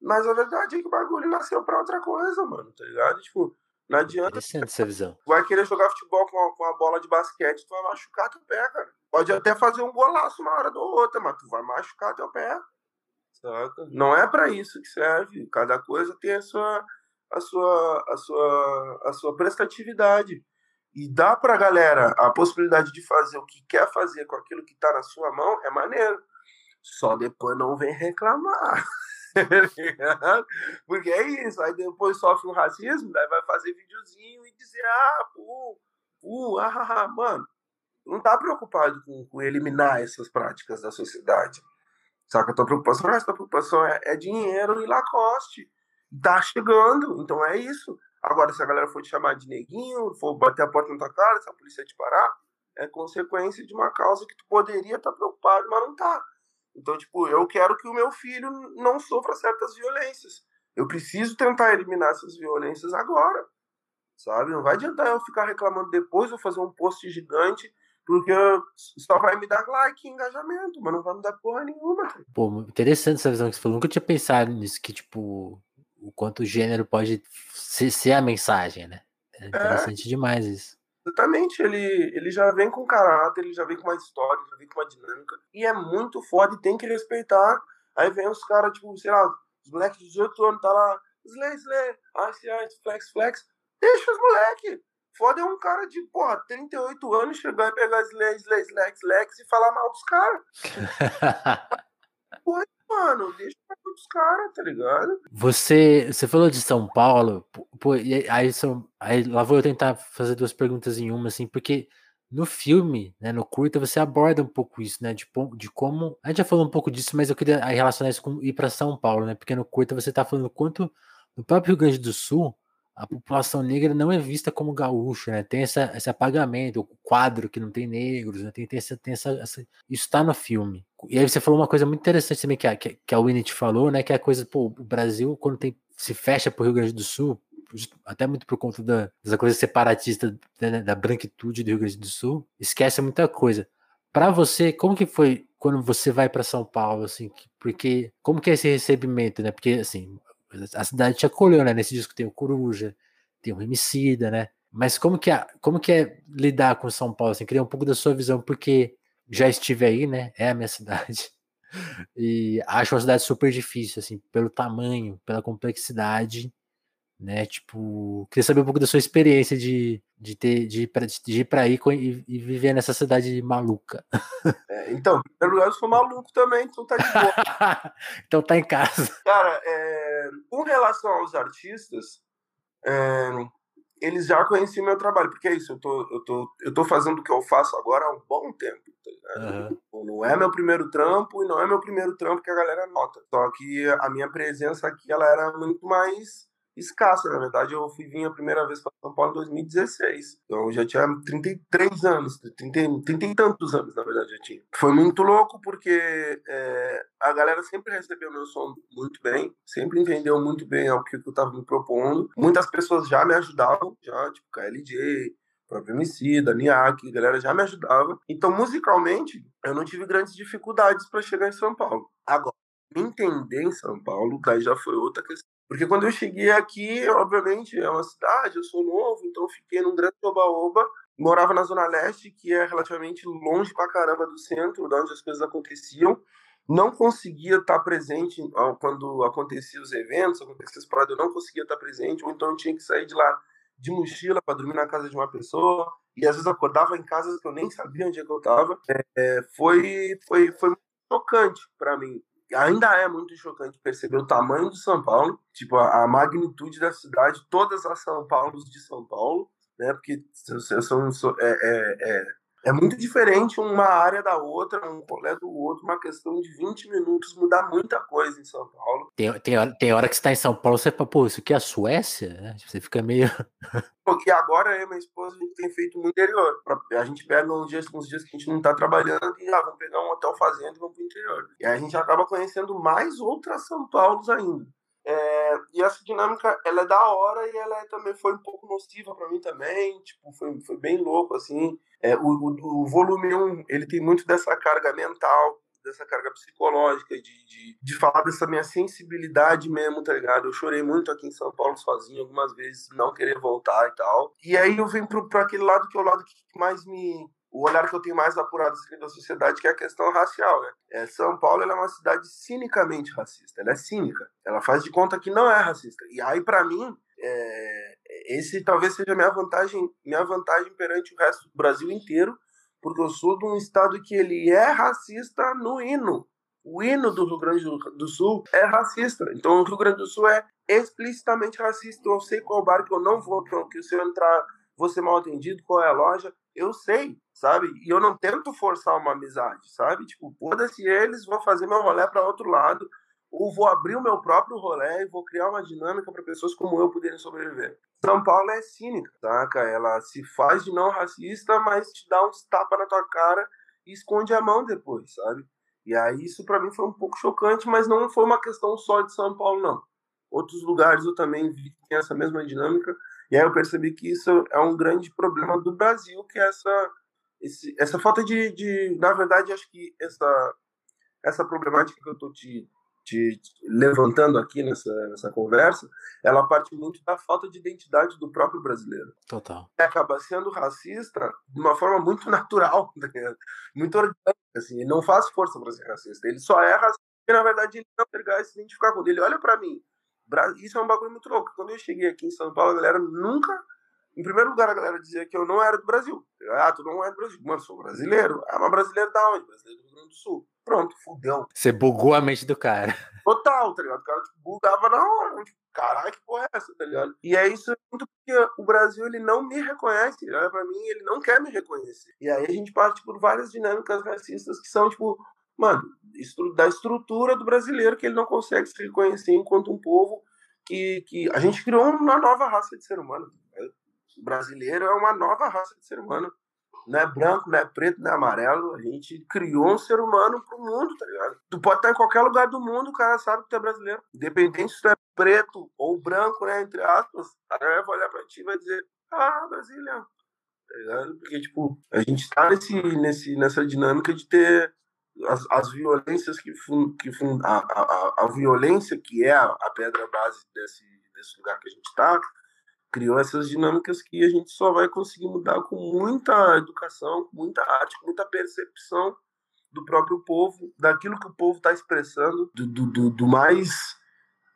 Mas a verdade é que o bagulho nasceu pra outra coisa, mano, tá ligado? Tipo, não adianta. essa visão. Tu vai querer jogar futebol com a, com a bola de basquete, tu vai machucar teu pé, cara. Pode até fazer um golaço uma hora ou outra, mas tu vai machucar teu pé. Saca? Não é para isso que serve. Cada coisa tem a sua, a sua, a sua, a sua prestatividade e dá para a galera a possibilidade de fazer o que quer fazer com aquilo que está na sua mão, é maneiro. Só depois não vem reclamar. <laughs> Porque é isso, aí depois sofre um racismo, daí vai fazer videozinho e dizer, ah, pô, pô, ah, ah, mano, não tá preocupado com, com, eliminar essas práticas da sociedade. Saca? A tua preocupação, a tua preocupação é, é dinheiro e Lacoste. Tá chegando, então é isso. Agora, se a galera for te chamar de neguinho, for bater a porta na tua cara, se a polícia te parar, é consequência de uma causa que tu poderia estar tá preocupado, mas não tá. Então, tipo, eu quero que o meu filho não sofra certas violências. Eu preciso tentar eliminar essas violências agora, sabe? Não vai adiantar eu ficar reclamando depois ou fazer um post gigante, porque só vai me dar like e engajamento, mas não vai me dar porra nenhuma. Pô, interessante essa visão que você falou. Nunca tinha pensado nisso, que, tipo, o quanto o gênero pode ser, ser a mensagem, né? É, é. interessante é. demais isso. Exatamente, ele, ele já vem com caráter, ele já vem com uma história, já vem com uma dinâmica. E é muito foda e tem que respeitar. Aí vem os caras, tipo, sei lá, os moleques de 18 anos, tá lá, Slay, Slay, Ice, Ice, Flex, Flex. Deixa os moleques. Foda é um cara de, porra, 38 anos chegar e pegar Slay, Slay, Lex, Lex e falar mal dos caras. <laughs> Mano, deixa os caras, tá ligado? Você, você falou de São Paulo, pô, aí, são, aí lá vou eu tentar fazer duas perguntas em uma, assim, porque no filme, né, no curta, você aborda um pouco isso, né, de, de como, a gente já falou um pouco disso, mas eu queria relacionar isso com ir para São Paulo, né, porque no curta você tá falando quanto no próprio Rio Grande do Sul, a população negra não é vista como gaúcha, né? Tem essa, esse apagamento, o quadro que não tem negros, né? Tem, tem, essa, tem essa, essa, isso está no filme. E aí você falou uma coisa muito interessante também que a, que, a Winnie te falou, né? Que é a coisa, pô, o Brasil, quando tem, se fecha para o Rio Grande do Sul, até muito por conta da, dessa coisa separatista né, da branquitude do Rio Grande do Sul, esquece muita coisa. Para você, como que foi quando você vai para São Paulo, assim? Porque como que é esse recebimento, né? Porque assim, a cidade te acolheu, né? Nesse disco tem o Coruja, tem o Remicida, né? Mas como que é, como que é lidar com São Paulo? Assim, queria um pouco da sua visão, porque já estive aí, né? É a minha <laughs> cidade. E acho uma cidade super difícil, assim, pelo tamanho, pela complexidade, né? Tipo, queria saber um pouco da sua experiência de, de, ter, de, pra, de ir pra aí e, e viver nessa cidade maluca. É, então, em primeiro lugar, eu sou maluco também, então tá de boa. <laughs> então tá em casa. Cara, é, com relação aos artistas, é, eles já conheciam meu trabalho, porque é isso, eu tô, eu tô, eu tô fazendo o que eu faço agora há um bom tempo. Tá uhum. Não é meu primeiro trampo e não é meu primeiro trampo que a galera nota. Só que a minha presença aqui ela era muito mais escassa. Na verdade, eu fui vir a primeira vez para São Paulo em 2016. Então, eu já tinha 33 anos, 30, 30 e tantos anos, na verdade, eu tinha. Foi muito louco porque é, a galera sempre recebeu meu som muito bem, sempre entendeu muito bem o que eu estava me propondo. Muitas pessoas já me ajudavam, já, tipo KLJ, próprio MC, da Niak, a galera já me ajudava. Então, musicalmente, eu não tive grandes dificuldades para chegar em São Paulo. Agora, me entender em São Paulo, daí já foi outra questão. Porque quando eu cheguei aqui, obviamente, é uma cidade, eu sou novo, então fiquei num grande oba-oba. Morava na Zona Leste, que é relativamente longe pra caramba do centro, de onde as coisas aconteciam. Não conseguia estar presente quando aconteciam os eventos, aconteciam as paradas, eu não conseguia estar presente, ou então eu tinha que sair de lá de mochila para dormir na casa de uma pessoa, e às vezes acordava em casas que eu nem sabia onde é que eu estava. É, foi, foi, foi chocante para mim ainda é muito chocante perceber o tamanho de São Paulo, tipo, a, a magnitude da cidade, todas as São Paulos de São Paulo, né? Porque são, são é, é, é, é, muito diferente uma área da outra, um colé do outro, uma questão de 20 minutos muda muita coisa em São Paulo. Tem, tem, hora, tem hora que você está em São Paulo, você fala, pô, isso aqui é a Suécia? Tipo, você fica meio. <laughs> Porque agora eu e minha esposa a gente tem feito no interior. A gente pega uns dias, uns dias que a gente não está trabalhando e ah, vamos pegar um hotel fazenda e vamos para o interior. E aí a gente acaba conhecendo mais outras São Paulos ainda. É, e essa dinâmica, ela é da hora e ela é, também foi um pouco nociva para mim também, tipo, foi, foi bem louco, assim. É, o, o, volume 1, ele tem muito dessa carga mental, dessa carga psicológica, de, de, de falar dessa minha sensibilidade mesmo, tá ligado? Eu chorei muito aqui em São Paulo sozinho, algumas vezes, não querer voltar e tal. E aí eu venho para aquele lado que é o lado que mais me, o olhar que eu tenho mais apurado assim, da sociedade, que é a questão racial. Né? É, São Paulo é uma cidade cinicamente racista. Ela é cínica. Ela faz de conta que não é racista. E aí, para mim, é, esse talvez seja minha vantagem, minha vantagem perante o resto do Brasil inteiro, porque eu sou de um estado que ele é racista no hino. O hino do Rio Grande do Sul é racista. Então, o Rio Grande do Sul é explicitamente racista. Eu sei qual bar que eu não vou, que se eu entrar, vou ser mal atendido, qual é a loja. Eu sei sabe? E eu não tento forçar uma amizade, sabe? Tipo, foda-se eles, vou fazer meu rolê para outro lado, ou vou abrir o meu próprio rolê e vou criar uma dinâmica para pessoas como eu poderem sobreviver. São Paulo é cínica, saca? Ela se faz de não racista, mas te dá uns tapas na tua cara e esconde a mão depois, sabe? E aí isso para mim foi um pouco chocante, mas não foi uma questão só de São Paulo, não. Outros lugares eu também vi que tem essa mesma dinâmica, e aí eu percebi que isso é um grande problema do Brasil, que é essa esse, essa falta de, de, na verdade, acho que essa, essa problemática que eu estou te, te, levantando aqui nessa, nessa conversa, ela parte muito da falta de identidade do próprio brasileiro. Total. Ele acaba sendo racista de uma forma muito natural, <laughs> né? muito orgânica, assim. Ele não faz força para ser racista. Ele só é racista porque, na verdade, ele não pegar e se identificar com ele. Olha para mim. Isso é um bagulho muito louco. Quando eu cheguei aqui em São Paulo, a galera nunca em primeiro lugar, a galera dizia que eu não era do Brasil. Ah, tu não é do Brasil. Mano, sou brasileiro. Ah, mas brasileiro da onde? Brasileiro do Rio Grande do Sul. Pronto, fudeu. Você bugou a mente do cara. Total, tá ligado? O cara tipo, bugava na hora. Tipo, caralho, que porra é essa, tá ligado? E é isso muito porque o Brasil, ele não me reconhece. Ele olha pra mim ele não quer me reconhecer. E aí a gente parte por várias dinâmicas racistas que são, tipo, mano, da estrutura do brasileiro que ele não consegue se reconhecer enquanto um povo que, que a gente criou uma nova raça de ser humano. O brasileiro é uma nova raça de ser humano. Não é branco, não é preto, não é amarelo. A gente criou um ser humano pro mundo, tá ligado? Tu pode estar em qualquer lugar do mundo, o cara sabe que tu é brasileiro. Independente se tu é preto ou branco, né? Entre aspas, a galera vai olhar pra ti e vai dizer, ah, Brasília. Tá ligado? Porque, tipo, a gente tá nesse, nesse, nessa dinâmica de ter as, as violências que, fun, que fun, a, a, a, violência que é a, pedra base desse, desse lugar que a gente tá, criou essas dinâmicas que a gente só vai conseguir mudar com muita educação, com muita arte, com muita percepção do próprio povo, daquilo que o povo está expressando, do, do, do, mais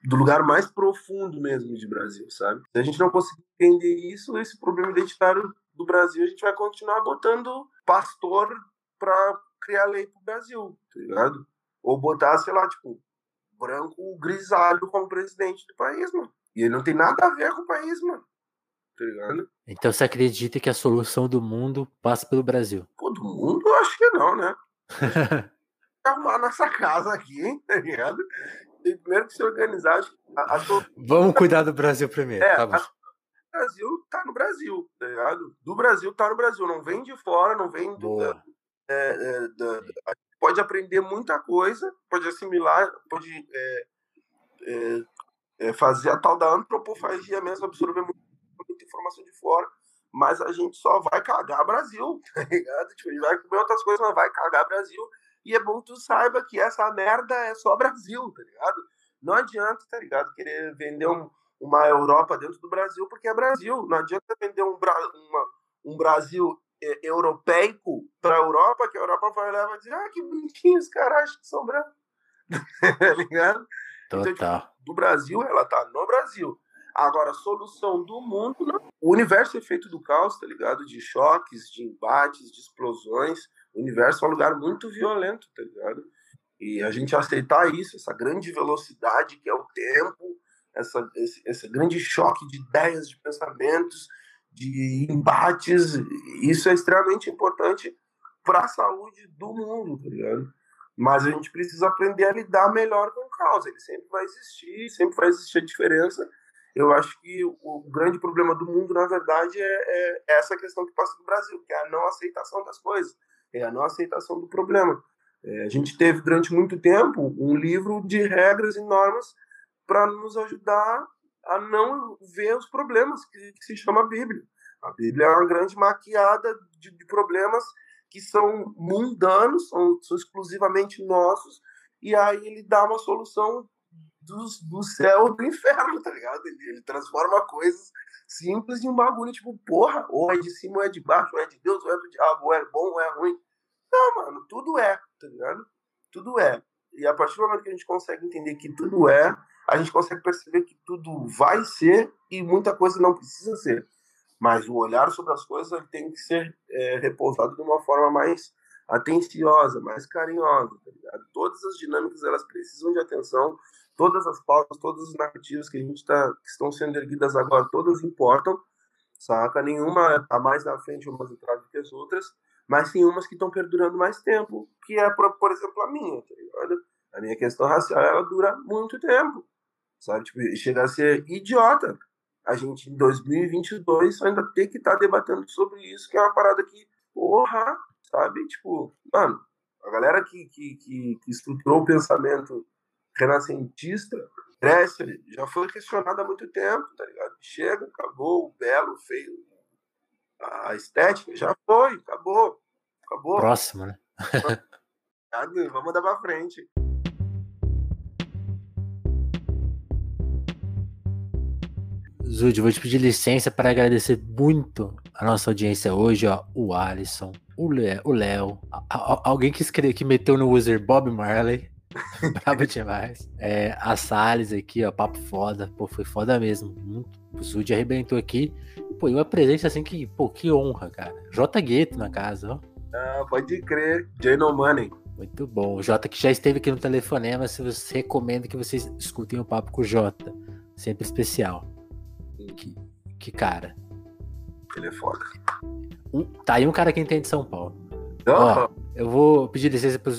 do lugar mais profundo mesmo de Brasil, sabe? Se a gente não conseguir entender isso, esse problema identitário do Brasil, a gente vai continuar botando pastor para criar lei pro Brasil, tá ligado? Ou botar, sei lá, tipo, branco grisalho como presidente do país, mano. E ele não tem nada a ver com o país, mano. Tá ligado? Então você acredita que a solução do mundo passa pelo Brasil? Pô, do mundo eu acho que não, né? <laughs> arrumar nossa casa aqui, tá ligado? Tem primeiro que se organizar. A, a Vamos cuidar do Brasil primeiro. É, tá bom. o Brasil tá no Brasil, tá ligado? Do Brasil tá no Brasil. Não vem de fora, não vem do. É, é, da, pode aprender muita coisa, pode assimilar, pode é, é fazer a tal da antropofagia mesmo, absorver muita informação de fora, mas a gente só vai cagar Brasil, <laughs> tá ligado? Tipo, a gente vai comer outras coisas, mas vai cagar Brasil, E é bom que tu saiba que essa merda é só Brasil, tá ligado? Não adianta, tá ligado? Querer vender um, uma Europa dentro do Brasil, porque é Brasil. Não adianta vender um, uma, um Brasil é, europeico para a Europa, que a Europa vai olhar e vai dizer: ah, que bonitinhos, caras acham que são brancos. <laughs> tá ligado? Total. Então, tipo, do Brasil, ela tá no Brasil. Agora, a solução do mundo, não. o universo é feito do caos, tá ligado? De choques, de embates, de explosões. O universo é um lugar muito violento, tá ligado? E a gente aceitar isso, essa grande velocidade que é o tempo, essa, esse, esse grande choque de ideias, de pensamentos, de embates, isso é extremamente importante para a saúde do mundo, tá ligado? Mas a gente precisa aprender a lidar melhor com o caos. Ele sempre vai existir, sempre vai existir a diferença. Eu acho que o grande problema do mundo, na verdade, é, é essa questão que passa no Brasil, que é a não aceitação das coisas, é a não aceitação do problema. É, a gente teve durante muito tempo um livro de regras e normas para nos ajudar a não ver os problemas que, que, se chama Bíblia. A Bíblia é uma grande maquiada de, de problemas que são mundanos, são, são, exclusivamente nossos, e aí ele dá uma solução do, do céu do inferno, tá ligado? Ele, ele transforma coisas simples em um bagulho, tipo, porra, ou é de cima ou é de baixo, ou é de Deus, ou é do diabo, ou é bom ou é ruim. Não, mano, tudo é, tá ligado? Tudo é. E a partir do momento que a gente consegue entender que tudo é, a gente consegue perceber que tudo vai ser e muita coisa não precisa ser. Mas o olhar sobre as coisas tem que ser é, repousado de uma forma mais atenciosa, mais carinhosa, tá? Todas as dinâmicas elas precisam de atenção, todas as pautas, todas as narrativas que a gente tá, que estão sendo erguidas agora, todas importam, saca? Nenhuma a mais na frente umas atrás do que as outras, mas tem umas que estão perdurando mais tempo, que é, por exemplo, a minha, tá ligado? A minha questão racial, ela dura muito tempo, sabe? Tipo, chega a ser idiota, a gente em 2022 ainda tem que estar tá debatendo sobre isso, que é uma parada que, porra, sabe? Tipo, mano, a galera que, que, que, que estruturou o pensamento renascentista, Grécia, já foi questionada há muito tempo, tá ligado? Chega, acabou, o belo, o feio, a estética, já foi, acabou, acabou. Próximo, né? Vamos andar pra frente. Zud, vou te pedir licença para agradecer muito a nossa audiência hoje, ó, o Alisson, o Léo, alguém que escreveu, que meteu no user Bob Marley, <laughs> brabo demais. É, a Salles aqui, ó, papo foda, pô, foi foda mesmo. O Zud arrebentou aqui. Pô, e uma presença assim que, pô, que honra, cara. J Gueto na casa, ó. Ah, pode crer, Jano Money. Muito bom. O Jota que já esteve aqui no telefonema, se você recomenda que vocês escutem o papo com o Jota. Sempre especial. Que, que cara. Ele é foda. Um, tá aí um cara que entende São Paulo. Ó, eu vou pedir licença para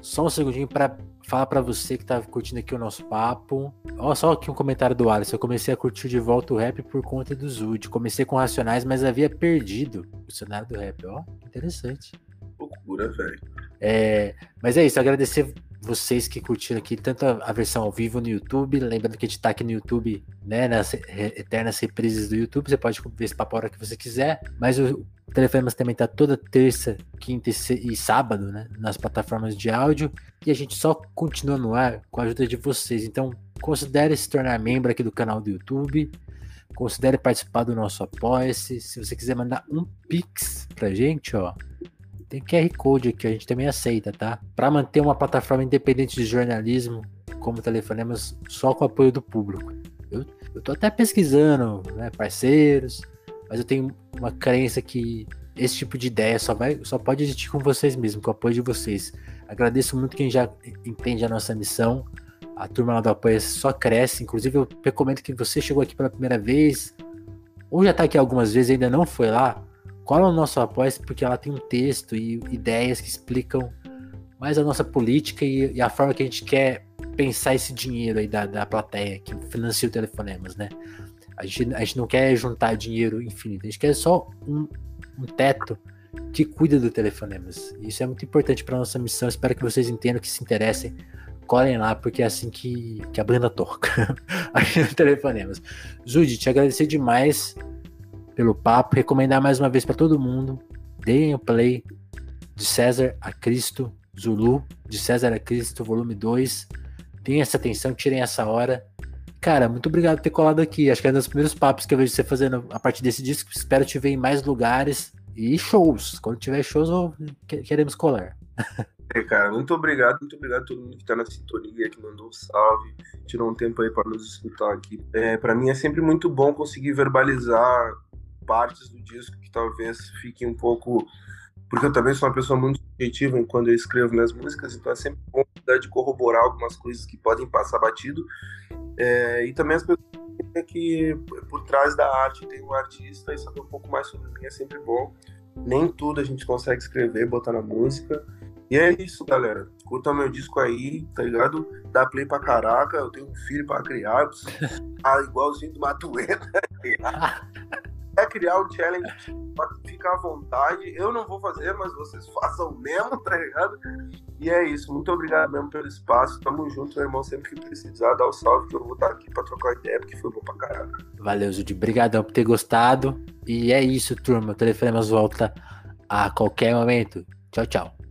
só um segundinho para falar para você que tá curtindo aqui o nosso papo. Ó, só aqui um comentário do Alisson. Eu comecei a curtir de volta o rap por conta do Zud. Comecei com Racionais, mas havia perdido o cenário do rap. Ó, interessante. Loucura, velho. É, mas é isso, agradecer vocês que curtiram aqui tanto a, versão ao vivo no YouTube, lembrando que a gente tá aqui no YouTube, né, nas eternas reprises do YouTube, você pode ver esse papo a hora que você quiser, mas o Telefonemas também tá toda terça, quinta e, sábado, né, nas plataformas de áudio, e a gente só continua no ar com a ajuda de vocês, então considere se tornar membro aqui do canal do YouTube, considere participar do nosso Apoia-se, se você quiser mandar um Pix pra gente, ó, tem QR Code aqui, a gente também aceita, tá? Para manter uma plataforma independente de jornalismo, como telefonemas, só com apoio do público. Eu, eu tô até pesquisando, né, parceiros, mas eu tenho uma crença que esse tipo de ideia só, vai, só pode existir com vocês mesmos, com o apoio de vocês. Agradeço muito quem já entende a nossa missão. A turma lá do Apoio só cresce. Inclusive, eu recomendo que você chegou aqui pela primeira vez, ou já está aqui algumas vezes e ainda não foi lá, cola no nosso apoio porque ela tem um texto e ideias que explicam mais a nossa política e, e a forma que a gente quer pensar esse dinheiro aí da, da plateia que financia o Telefonemas, né? A gente, a gente não quer juntar dinheiro infinito, a gente quer só um, um teto que cuida do Telefonemas. Isso é muito importante para nossa missão. Espero que vocês entendam, que se interessem. Colhem lá, porque é assim que, que a banda toca <laughs> aqui no Telefonemas. Judy, te agradecer demais pelo papo. Recomendar mais uma vez para todo mundo. Deem o play de César a Cristo. Zulu, de César a Cristo, volume 2. Tenham essa atenção, tirem essa hora. Cara, muito obrigado por ter colado aqui. Acho que é um dos primeiros papos que eu vejo você fazendo a partir desse disco. Espero te ver em mais lugares e shows. Quando tiver shows, queremos colar. É, cara, muito obrigado, muito obrigado a todo mundo que tá na sintonia, que mandou um salve, tirou um tempo aí para nos escutar aqui. É, para mim é sempre muito bom conseguir verbalizar partes do disco que talvez fiquem um pouco. Porque eu também sou uma pessoa muito subjetiva quando eu escrevo minhas músicas, então é sempre bom de corroborar algumas coisas que podem passar batido. É, e também as pessoas que por trás da arte tem um artista e saber um pouco mais sobre mim é sempre bom. Nem tudo a gente consegue escrever, botar na música. E é isso, galera. Curta meu disco aí, tá ligado? Dá play pra caraca. Eu tenho um filho pra criar. Ah, <laughs> igualzinho do Matuena. <laughs> Tá Quer criar um challenge, ficar à vontade. Eu não vou fazer, mas vocês <laughs> façam mesmo, tá ligado? E é isso. Muito obrigado mesmo pelo espaço. Tamo junto, meu irmão. Sempre que precisar, dá o um salve que eu vou estar aqui pra trocar ideia, porque foi bom pra caralho. Valeu, Judy. Obrigadão por ter gostado. E é isso, turma. O Telefonemas volta a qualquer momento. Tchau, tchau.